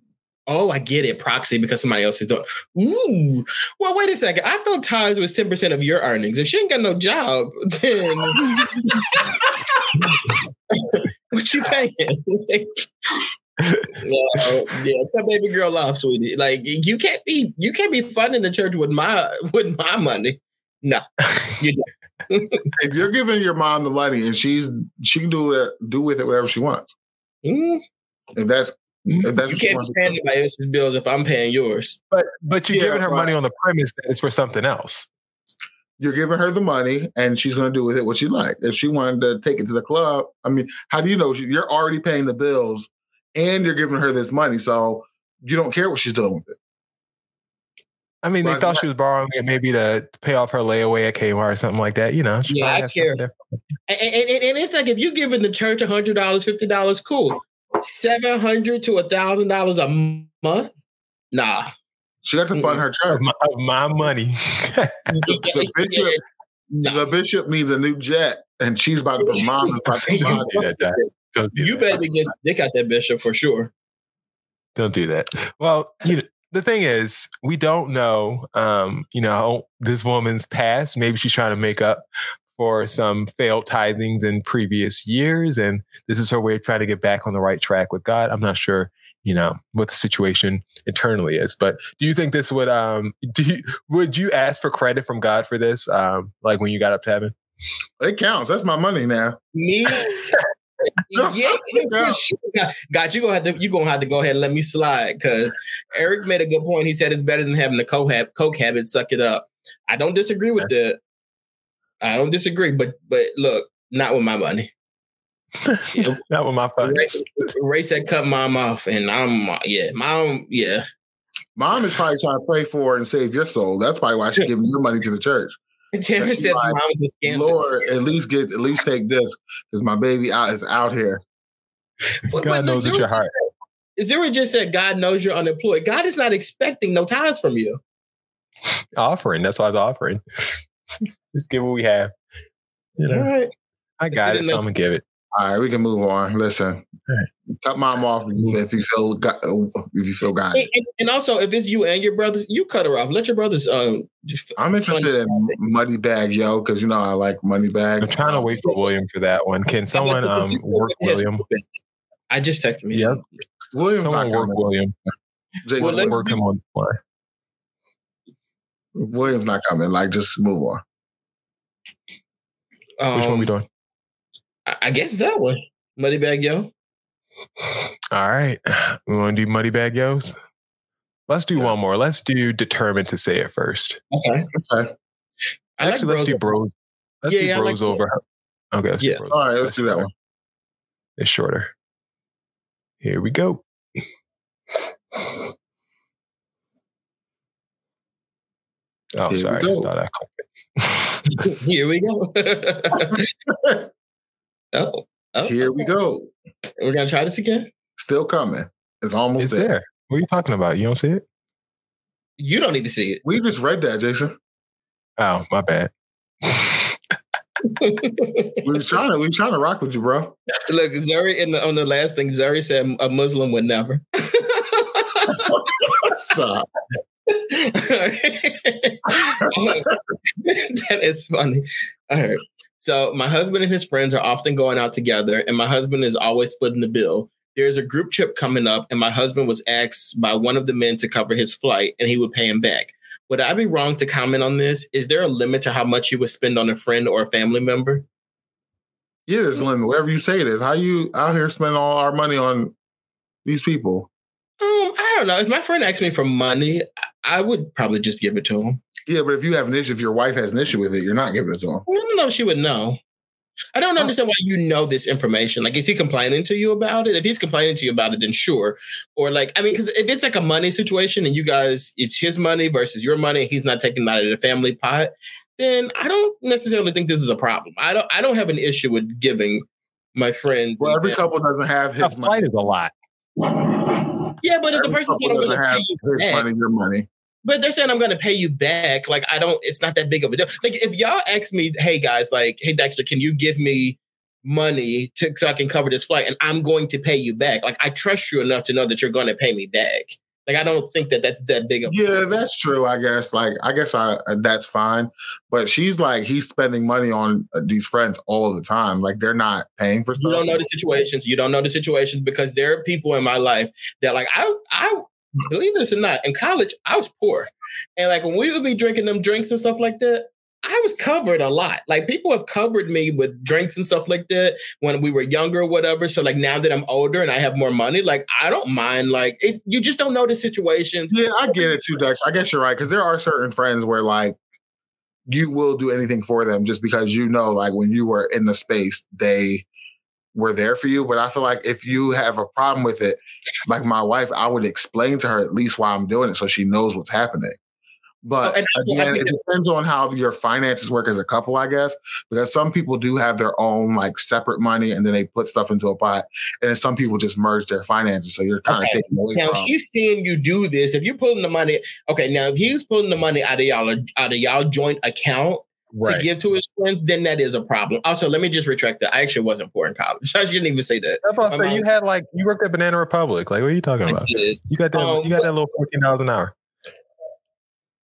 Oh, I get it. Proxy because somebody else is doing. Ooh. Well, wait a second. I thought tithes was 10% of your earnings. If she ain't got no job, then what you paying? no, yeah, cut baby girl off, sweetie. Like you can't be you can't be funding the church with my with my money. No, you don't. if you're giving your mom the money and she's she can do it do with it whatever she wants. Mm. If that's if that's You can't wants be paying anybody else's bills if I'm paying yours. But but you're Yeah, giving her but- money on the premise that it's for something else. You're giving her the money and she's going to do with it what she like. If she wanted to take it to the club, I mean, how do you know? You're already paying the bills and you're giving her this money, so you don't care what she's doing with it. I mean, they Right, thought right. she was borrowing it maybe to, to pay off her layaway at Kmart or something like that. You know, she Yeah, I care. And, and, and- and it's like if you're giving the church hundred dollars, fifty dollars, cool. Seven hundred to a thousand dollars a month? Nah. She got to fund her church. Of my, my money. The bishop, the bishop needs a new jet, and she's about to mom is about to Don't do that, Don't do You that. better be getting dick out that bishop for sure. Don't do that. Well, you know, the thing is, we don't know, um, you know, this woman's past. Maybe she's trying to make up for some failed tithings in previous years, and this is her way of trying to get back on the right track with God. I'm not sure, you know, what the situation internally is, but do you think this would, um, do you, would you ask for credit from God for this, um, like when you got up to heaven? It counts. That's my money now. Me? yeah, it's for sure. God, you gonna have to you gonna have to go ahead and let me slide because Eric made a good point. He said it's better than having the coke habit, coke habit suck it up. I don't disagree with that. I don't disagree, but but look, not with my money. Not with my funds. Ray, Ray said cut mom off, and I'm yeah, mom yeah. Mom is probably trying to pray for and save your soul. That's probably why she's giving your money to the church. Terrence She's said like, mom was. Lord, at least get at least take this because my baby out is out here. But- God but knows Zero at your heart. said- Zero just said God knows you're unemployed. God is not expecting no tithes from you. Offering. That's why I was offering. Just give what we have. You know, All right. I got it, so I'm gonna give it. All right, we can move on. Listen, cut mom off if you feel got- if you feel God. And, and- and also, if it's you and your brothers, you cut her off. Let your brothers. Um, I'm interested in Money Bag Yo because you know I like Money Bag. I'm trying to wait for William for that one. Can someone um work William? I just texted me. Yeah, William's Someone work. William. Jason, Well, let's Work him on the line. William's not coming. Like, just move on. Which one we Um, doing? I I guess that one. Muddy bag yo. All right. We want to do Muddy Bag Yos? Let's do one more. Let's do Determined to Say It first. Okay. Okay. I like Actually, let's do bros. Bros. Let's Yeah, do yeah, I like Bros over. Okay. Let's Yeah. do Bros. All right, let's do that shorter. one. It's shorter. Here we go. Oh, Here we sorry. I thought I clicked Here we go. oh, oh, Here we go. We're gonna try this again. Still coming. It's almost It's there. there. What are you talking about? You don't see it? You don't need to see it. We just read that, Jason. Oh, my bad. We was trying to we was trying to rock with you, bro. Look, Zuri in the, on the last thing, Zuri said a Muslim would never. Stop. that is funny. All right. So my husband and his friends are often going out together, and my husband is always footing the bill. There's a group trip coming up, and my husband was asked by one of the men to cover his flight, and he would pay him back. Would I be wrong to comment on this? Is there a limit to how much you would spend on a friend or a family member? Yeah, there's a limit. Whatever you say it is. How you out here spending all our money on these people? Um, I don't know. If my friend asked me for money, I would probably just give it to him. Yeah, but if you have an issue, if your wife has an issue with it, you're not giving it to him. I don't know if she would know. I don't understand why you know this information. Like, is he complaining to you about it? If he's complaining to you about it, then sure. Or like, I mean, because if it's like a money situation and you guys, it's his money versus your money, and he's not taking it out of the family pot, then I don't necessarily think this is a problem. I don't. I don't have an issue with giving my friends. Well, every couple doesn't have his a flight is a lot. Yeah, but if the person said I'm going to pay you back, money, your money. but they're saying I'm going to pay you back, like I don't. It's not that big of a deal. Like if y'all ask me, hey guys, like hey Dexter, can you give me money to so I can cover this flight, and I'm going to pay you back. Like I trust you enough to know that you're going to pay me back. Like I don't think that that's that big of. Yeah, that's true. I guess. Like, I guess I uh, that's fine. But she's like, he's spending money on uh, these friends all the time. Like, they're not paying for You don't know the situations. You don't know the situations because there are people in my life that like I I believe this or not. In college, I was poor, and like when we would be drinking them drinks and stuff like that. I was covered a lot. Like people have covered me with drinks and stuff like that when we were younger or whatever. So like now that I'm older and I have more money, like I don't mind. Like it, you just don't know the situations. Yeah, I get it too, Dex. I guess you're right because there are certain friends where like you will do anything for them just because you know, like when you were in the space, they were there for you. But I feel like if you have a problem with it, like my wife, I would explain to her at least why I'm doing it so she knows what's happening. But Oh, and that's what I again, it depends on how your finances work as a couple, I guess, because some people do have their own like separate money and then they put stuff into a pot, and then some people just merge their finances. So you're kind of taking away Now, if from. she's seeing you do this, if you're pulling the money, okay. Now, if he's pulling the money out of y'all uh, out of y'all joint account Right. to give to his friends, then that is a problem. Also, let me just retract that. I actually wasn't poor in college. I shouldn't even say that. I'm about to My say, um, you had like you worked at Banana Republic. Like, what are you talking I about? did. You got that. Um, you got that little fourteen dollars an hour.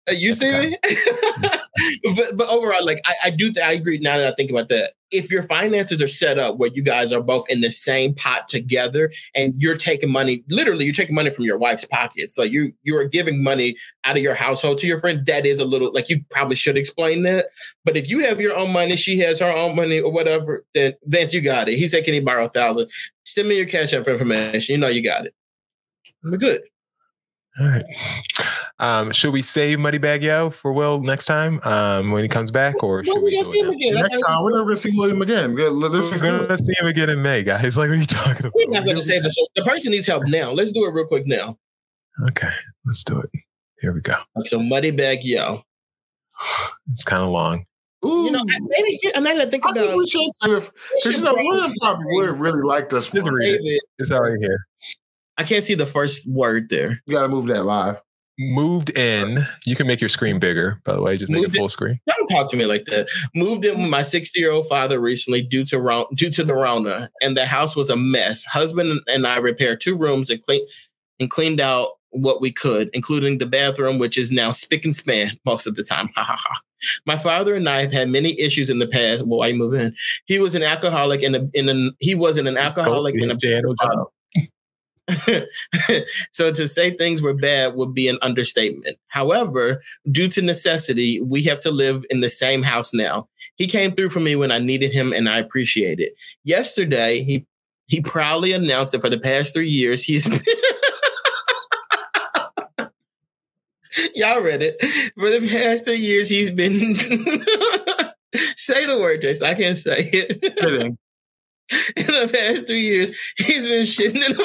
Uh, You see me? but but overall, like I, I do th- I agree now that I think about that. If your finances are set up where you guys are both in the same pot together and you're taking money, literally you're taking money from your wife's pocket. So you you are giving money out of your household to your friend, that is a little like you probably should explain that. But if you have your own money, she has her own money or whatever, then Vance, you got it. He said, Can he borrow a thousand? Send me your cash app information. You know you got it. We're good. All right. Um, should we save Moneybag Yo for Will next time um, when he comes back, or should we we see him again? Next time, we're never gonna see William again. This We're gonna see him again in May, guys. Like, what are you talking about? We're not going to save the show. The person needs help now. Let's do it real quick now. Okay, let's do it. Here we go. So muddy bag, yo. It's kind of long. You know, I- maybe and now that I think I about think we should save. we Because should you know, probably William probably would really like this one. read save it. it. It's already here. I can't see the first word there. You got to move that live. Moved in. You can make your screen bigger, by the way. Just make Moved it in- full screen. Don't talk to me like that. Moved in with my 60 year old father recently due to due to the Rona, and the house was a mess. Husband and I repaired two rooms and clean and cleaned out what we could, including the bathroom, which is now spick and span most of the time. Ha ha ha. My father and I have had many issues in the past. Well, I move in. He was an alcoholic and a, in an he wasn't an alcoholic and a Daniel John. so to say things were bad would be an understatement. However, due to necessity, we have to live in the same house now. He came through for me when I needed him and I appreciate it. Yesterday, he he proudly announced that for the past three years he's been Y'all read it. For the past three years, he's been say the word, Jason. I can't say it. In the past three years, he's been shitting in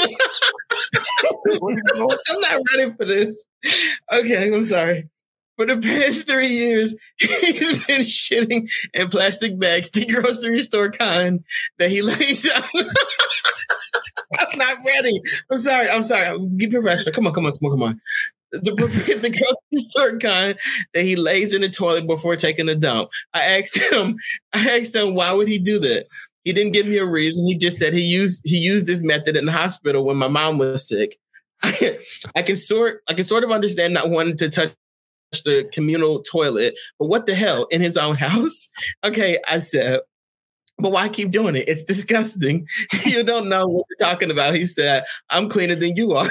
I'm not ready for this. Okay, I'm sorry. For the past three years, he's been shitting in plastic bags, the grocery store kind that he lays out. I'm not ready. I'm sorry. I'm sorry. Get professional. Come on, come on, come on, come on. The, the grocery store kind that he lays in the toilet before taking a dump. I asked him, I asked him why would he do that? He didn't give me a reason. He just said he used he used this method in the hospital when my mom was sick. I can sort I can sort of understand not wanting to touch the communal toilet, but what the hell in his own house? Okay, I said But why keep doing it? It's disgusting. you don't know what you're talking about. He said, I'm cleaner than you are.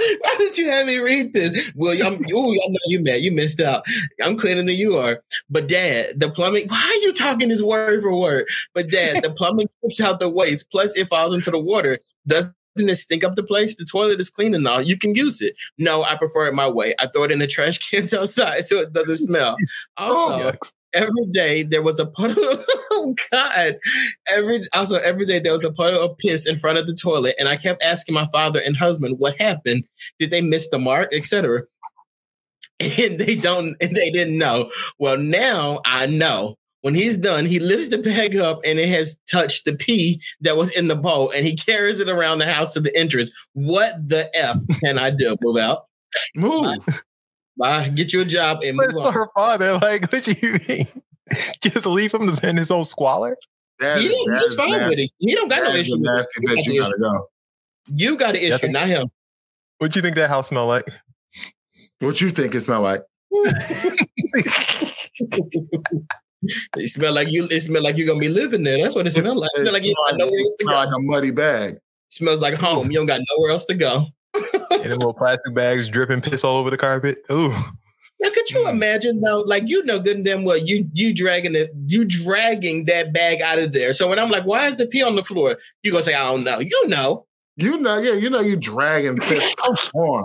Why did you have me read this? Well, I'm, ooh, I know you mad. You missed out. I'm cleaner than you are. But dad, the plumbing, why are you talking this word for word? But dad, the plumbing takes out the waste. Plus it falls into the water. Doesn't it stink up the place? The toilet is clean enough. You can use it. No, I prefer it my way. I throw it in the trash cans outside so it doesn't smell. Oh, also, every day there was a puddle. oh God! Every also every day there was a puddle of piss in front of the toilet, and I kept asking my father and husband what happened. Did they miss the mark, etc. And they don't. And they didn't know. Well, now I know. When he's done, he lifts the bag up and it has touched the pee that was in the bowl, and he carries it around the house to the entrance. What the f can I do? Move out. Move. Bye. Get you a job and move on. her father. Like, what you mean? Just leave him in his own squalor? That he is- don't, he's fine nasty. with it. He don't got That no issue. with it. You got You the gotta issue. go. You got an issue, not him. What you think that house smell like? What you think it smell like? It smell like you. It smell like you're gonna be living there. That's what it smell like. It smell like you got nowhere else to go. like a muddy bag. smells like home. You don't got nowhere else to go. And them little plastic bags dripping piss all over the carpet. Ooh. Now, could you mm. imagine though? Like you know good and damn well you you dragging it, you dragging that bag out of there. So when I'm like, why is the pee on the floor? You gonna say, I don't know. You know. You know, yeah, you know, you dragging piss. Come on.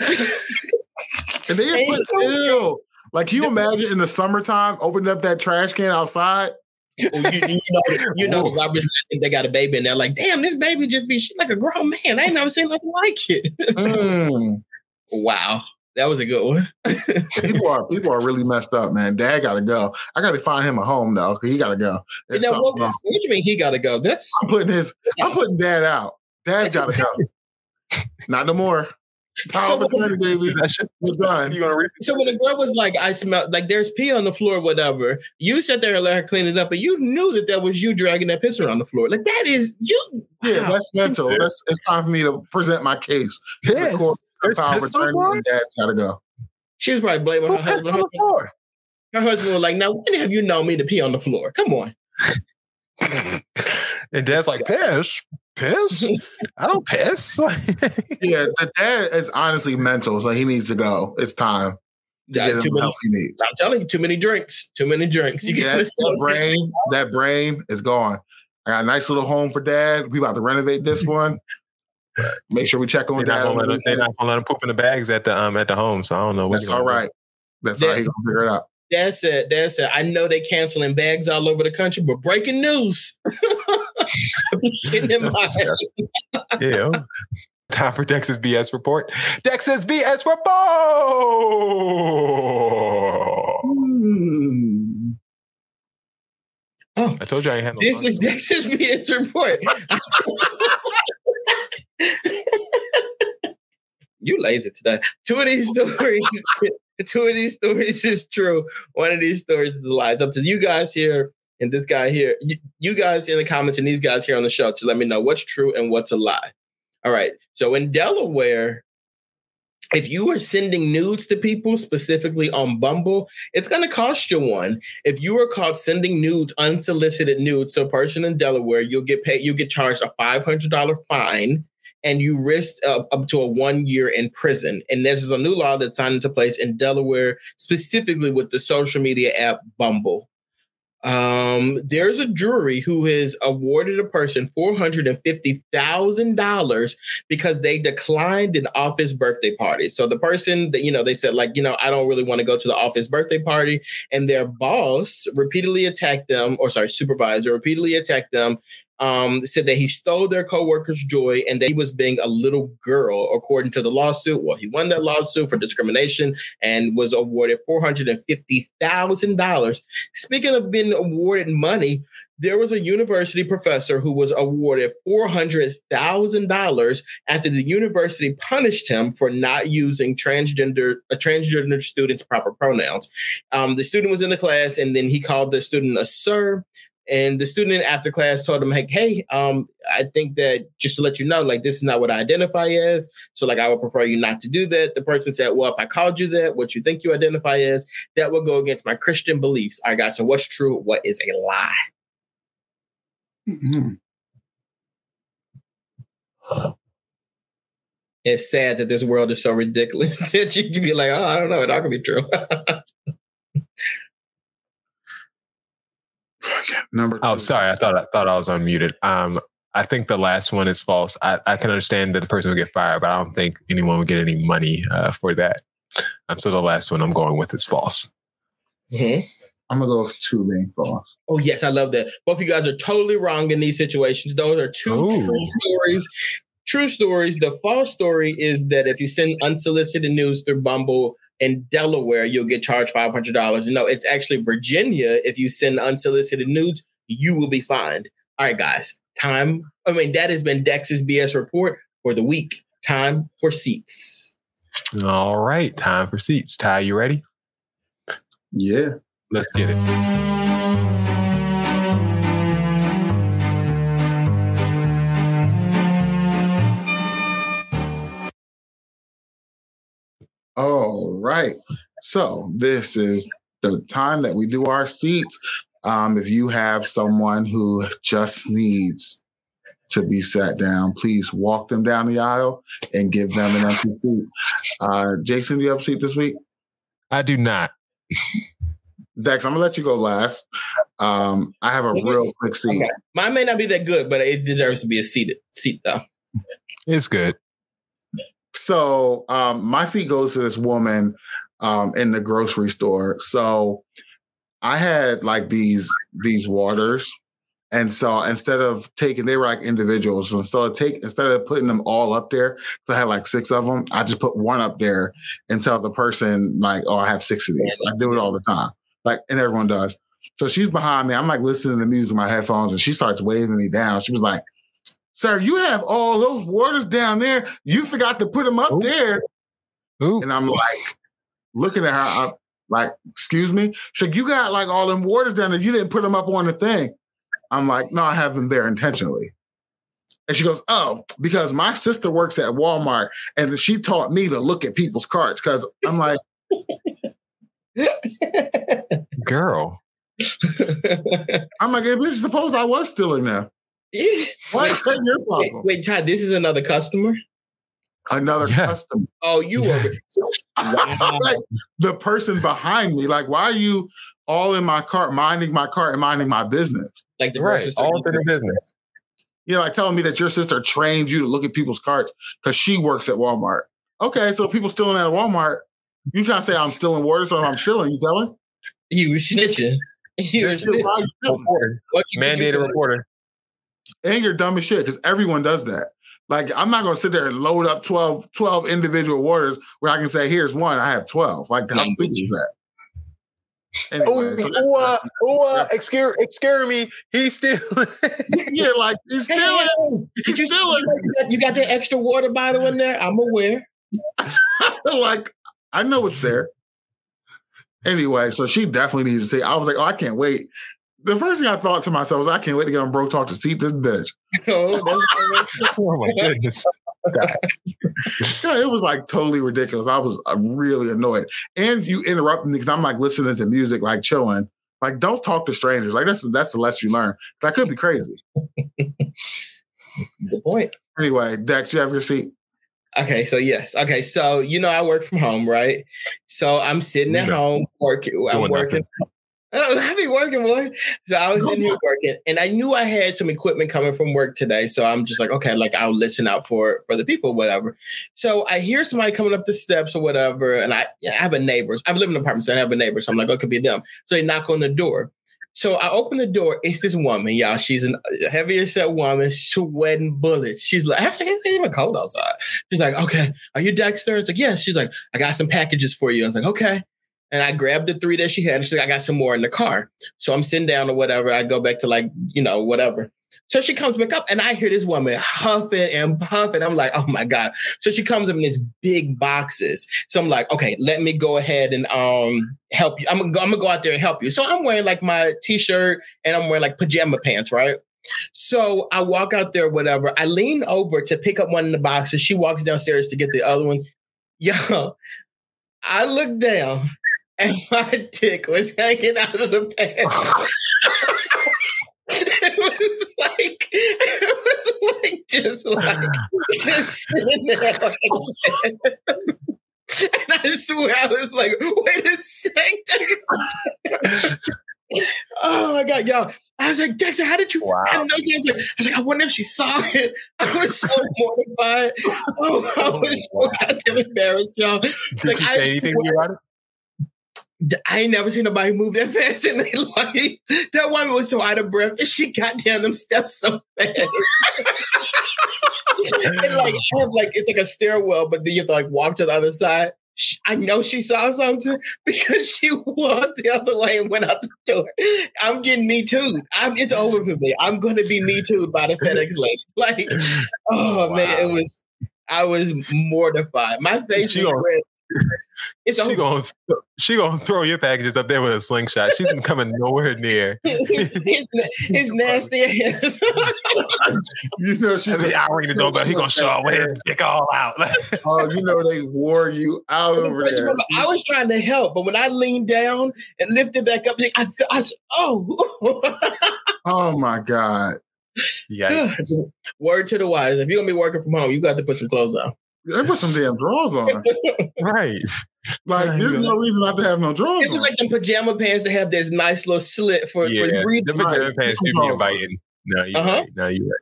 and then you put ew. Like, can you imagine in the summertime opening up that trash can outside? Well, you, you know, you know, man, They got a baby, and they're like, "Damn, this baby just be shit like a grown man." I ain't never seen nothing like it. Mm. wow, that was a good one. people are people are really messed up, man. Dad gotta go. I gotta find him a home though, he gotta go. You know, something what, do you mean he got to go? That's I'm putting his. I'm putting Dad out. Dad gotta go. Not no more. Power of attorney, baby. We're done. You gonna read? So when the girl was like, "I smell like there's pee on the floor, whatever," you sat there and let her clean it up, but you knew that that was you dragging that piss around the floor. Like that is you. Yeah, that's mental. That's it's time for me to present my case. Piss? The court- the power of piss on the attorney and Dad's gotta go. She was probably blaming her Who pissed husband. on the floor? Her husband was like, "Now when have you known me to pee on the floor? Come on." And dad's like, piss? Piss? I don't piss. Yeah, the dad is honestly mental, so he needs to go. It's time to Yeah, get him too many- help he needs. I'm telling you, too many drinks. Too many drinks. You Yeah, that brain, that brain is gone. I got a nice little home for dad. We about to renovate this one. Make sure we check on They're dad. gonna on let they're the not gonna let him poop in the bags at the um at the home. So I don't know. That's all right. gonna all do. right. That's how he gonna figure it out. Dad said, Dad said, I know they canceling bags all over the country, but breaking news. In my Yeah. Time for Dex's BS report. Dex's BS report. Hmm. Oh, I told you I had this is Dex's BS report. you lazy today. Two of these stories, two of these stories is true. One of these stories is a lie. It's up to you guys here and this guy here. You, you guys in the comments and these guys here on the show to let me know what's true and what's a lie. All right. So in Delaware, if you are sending nudes to people specifically on Bumble, it's going to cost you one. If you are caught sending nudes, unsolicited nudes to a person in Delaware, you'll get paid. You get charged a five hundred dollar fine, and you risk uh, up to a one year in prison. And this is a new law that's signed into place in Delaware, specifically with the social media app Bumble. Um, there's a jury who has awarded a person four hundred and fifty thousand dollars because they declined an office birthday party. So the person that you know they said like you know I don't really want to go to the office birthday party, and their boss repeatedly attacked them, or sorry, supervisor repeatedly attacked them. Um, said that he stole their coworkers' joy and that he was being a little girl, according to the lawsuit. Well, he won that lawsuit for discrimination and was awarded four hundred and fifty thousand dollars. Speaking of being awarded money, there was a university professor who was awarded $400,000 after the university punished him for not using transgender a transgender student's proper pronouns. Um, the student was in the class and then he called the student a sir. And the student after class told him, like, hey, um, I think that just to let you know, like, this is not what I identify as. So, like, I would prefer you not to do that. The person said, well, if I called you that, what you think you identify as, that would go against my Christian beliefs. All right, guys. So, what's true? What is a lie? Mm-hmm. It's sad that this world is so ridiculous that you can be like, oh, I don't know, it all could be true. Number. Oh, sorry. I thought I thought I was unmuted. Um, I think the last one is false. I, I can understand that the person would get fired, but I don't think anyone would get any money uh, for that. Um, so the last one I'm going with is false. Mm-hmm. I'm gonna go with two being false. Oh yes, I love that. Both of you guys are totally wrong in these situations. Those are two Ooh. true stories. True stories. The false story is that if you send unsolicited news through Bumble in Delaware, you'll get charged five hundred dollars. No, it's actually Virginia. If you send unsolicited nudes, you will be fined. All right, guys. Time. I mean, that has been Dex's BS report for the week. Time for seats. All right, time for seats. Ty, you ready? Yeah. Let's get it. All right. So this is the time that we do our seats. Um, if you have someone who just needs to be sat down, please walk them down the aisle and give them an empty seat. Uh, Jason, do you have a seat this week? I do not. Dex, I'm gonna let you go last. Um, I have a real quick seat. Okay. Mine may not be that good, but it deserves to be a seated seat though. It's good. So um, my seat goes to this woman um, in the grocery store. So I had like these these waters, and so instead of taking, they were like individuals. And so take instead of putting them all up there, so I had like six of them. I just put one up there and tell the person like, "Oh, I have six of these." I do it all the time, like, and everyone does. So she's behind me. I'm like listening to the music with my headphones, and she starts waving me down. She was like, "Sir, you have all those waters down there. You forgot to put them up there." And I'm like looking at her, I'm like, "Excuse me." Like, "You got like all them waters down there. You didn't put them up on the thing." I'm like, "No, I have them there intentionally." And she goes, "Oh, because my sister works at Walmart, and she taught me to look at people's carts." Because I'm like, Girl. I'm like, hey, bitch, suppose I was stealing them. Why is that your Wait, problem? wait, Todd, this is another customer. Another customer. Oh, you were wow. like the person behind me. Like, why are you all in my cart, minding my cart and minding my business? Like the Right, all up in the business. You know, like telling me that your sister trained you to look at people's carts because she works at Walmart. Okay, so people stealing at Walmart. You trying to say I'm stealing water, so I'm stealing? You telling? You snitching. You were Why you stealing? Reporter. What you- what Mandated reporter. And you're dumb as shit because everyone does that. Like, I'm not going to sit there and load up 12, 12 individual waters where I can say, here's one, I have 12. Like, how stupid is that? Anyway, Oh, so that's- oh, uh, oh, uh, excuse, excuse me. He's still. yeah, like, he's stealing. Did you, you, got, you got that extra water bottle in there? I'm aware. like, I know it's there. Anyway, so she definitely needs to see. I was like, oh, I can't wait. The first thing I thought to myself was, I can't wait to get on Bro Talk to see this bitch. oh my goodness. Yeah, it was like totally ridiculous. I was uh, really annoyed. And you interrupt me because I'm like listening to music, like chilling. Like, don't talk to strangers. Like that's that's the less you learn. That could be crazy. Good point. Anyway, Dex, you have your seat. Okay, so yes. Okay, so you know I work from home, right? So I'm sitting at Yeah. home working. I'm Doing working. Oh, I be working, boy. So I was in here working, and I knew I had some equipment coming from work today. So I'm just like, okay, like I'll listen out for for the people, whatever. So I hear somebody coming up the steps or whatever, and I, I have a neighbor. I've lived in an apartment, so I have a neighbor. So I'm like, oh, it could be them. So they knock on the door. So I open the door. It's this woman, y'all. She's an- a heavier set woman, sweating bullets. She's like, actually, it's even cold outside. She's like, okay, are you Dexter? It's like, yes. She's like, I got some packages for you. I was like, okay. And I grabbed the three that she had. And she's like, I got some more in the car. So I'm sitting down or whatever. I go back to like, you know, whatever. So she comes back up, and I hear this woman huffing and puffing. I'm like, oh my god! So she comes up in these big boxes. So I'm like, okay, let me go ahead and um help you. I'm gonna go, I'm gonna go out there and help you. So I'm wearing like my t-shirt and I'm wearing like pajama pants, right? So I walk out there, whatever. I lean over to pick up one in the boxes. She walks downstairs to get the other one. Yo, I look down and my dick was hanging out of the pants. it was like it was like just like just sitting there like and I swear I was like, wait a second. oh my god, y'all. I was like, Dexter, how did you wow. I, don't know I was like, I wonder if she saw it. I was so mortified. Oh, I oh, was so goddamn embarrassed, y'all. Did like, you say I anything swear, about it? I ain't never seen nobody move that fast in their life. That woman was so out of breath, and she got down them steps so fast. and like, I have like it's like a stairwell, but then you have to like walk to the other side. I know she saw something because she walked the other way and went out the door. I'm getting me too. I'm it's over for me. I'm going to be me too by the FedEx lady. Like, oh wow. man, it was. I was mortified. My face she was red. It's she gonna she gonna throw your packages up there with a slingshot. She's coming nowhere near. it's, it's, nasty ass. you know she's. I mean, I don't even know about. He gonna show up with his dick all out. oh, you know they wore you out over there. I was trying to help, but when I leaned down and lifted back up, I, I, I oh, oh my god. Yeah. Word to the wise. If you're gonna be working from home, you got to put some clothes on. They put some damn drawers on. right. Like there's no reason not to have no drawers. It was on. like the pajama pants that have this nice little slit for, yeah. for breathing. The pajama right. pants should be inviting. No, you're uh-huh. right. No, you're right.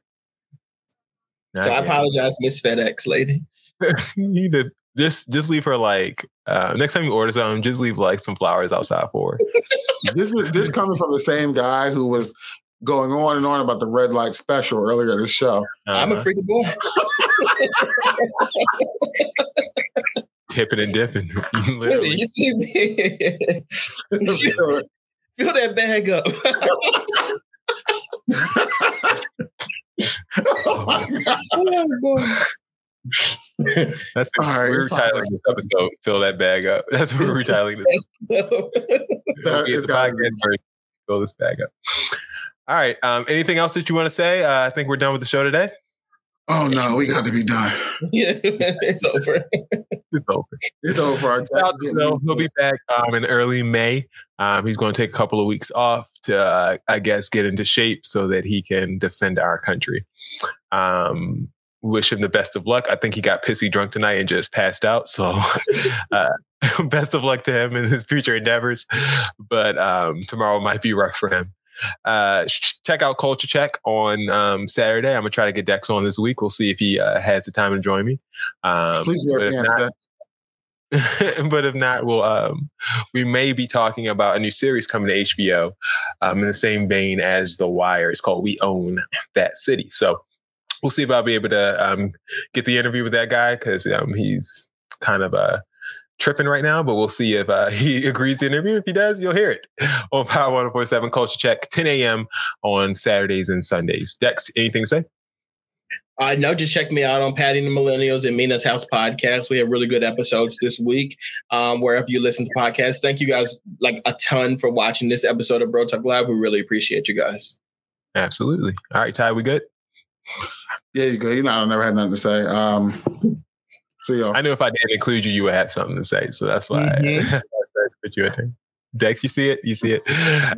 Not so I apologize, Miss FedEx lady. you did just just leave her like uh, next time you order something, just leave like some flowers outside for her. this is this coming from the same guy who was going on and on about the red light special earlier this show. Uh-huh. I'm a uh-huh. freaking boy. Tipping and dipping. Literally. You see me. Fill that bag up. oh, That's what we're titling this episode. Fill that bag up. That's what we're titling this. that get the podcast Fill this bag up. All right. Um, anything else that you want to say? Uh, I think we're done with the show today. Oh no, we got to be done. yeah, it's over. it's over. It's over. So he'll be back um, in early May. Um, he's going to take a couple of weeks off to, uh, I guess, get into shape so that he can defend our country. Um, wish him the best of luck. I think he got pissy drunk tonight and just passed out. So, uh, best of luck to him in his future endeavors. But um, tomorrow might be rough for him. Uh, check out Culture Check on um, Saturday. I'm gonna try to get Dex on this week. We'll see if he uh, has the time to join me. Um, Please wear pants, not, but if not, we'll um, we may be talking about a new series coming to HBO um, in the same vein as The Wire. It's called We Own That City. So we'll see if I'll be able to um, get the interview with that guy because um, he's kind of a tripping right now, but we'll see if uh, he agrees to interview. If he does, you'll hear it on Power 1047 Culture Check, 10 a.m. on Saturdays and Sundays. Dex, anything to say? Uh, no, just check me out on Patty the Millennials and Mina's House podcast. We have really good episodes this week. Um, wherever you listen to podcasts, thank you guys like a ton for watching this episode of Bro Talk Live. We really appreciate you guys. Absolutely. All right, Ty, we good? Yeah, you good. You know, I never had nothing to say. Um, See y'all. I knew if I didn't include you, you would have something to say. So that's why mm-hmm. I, put you in there. Dex, you see it? You see it?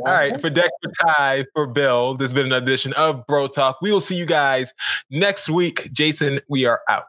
All right. For Dex, for Ty, for Bill, this has been an edition of Bro Talk. We will see you guys next week. Jason, we are out.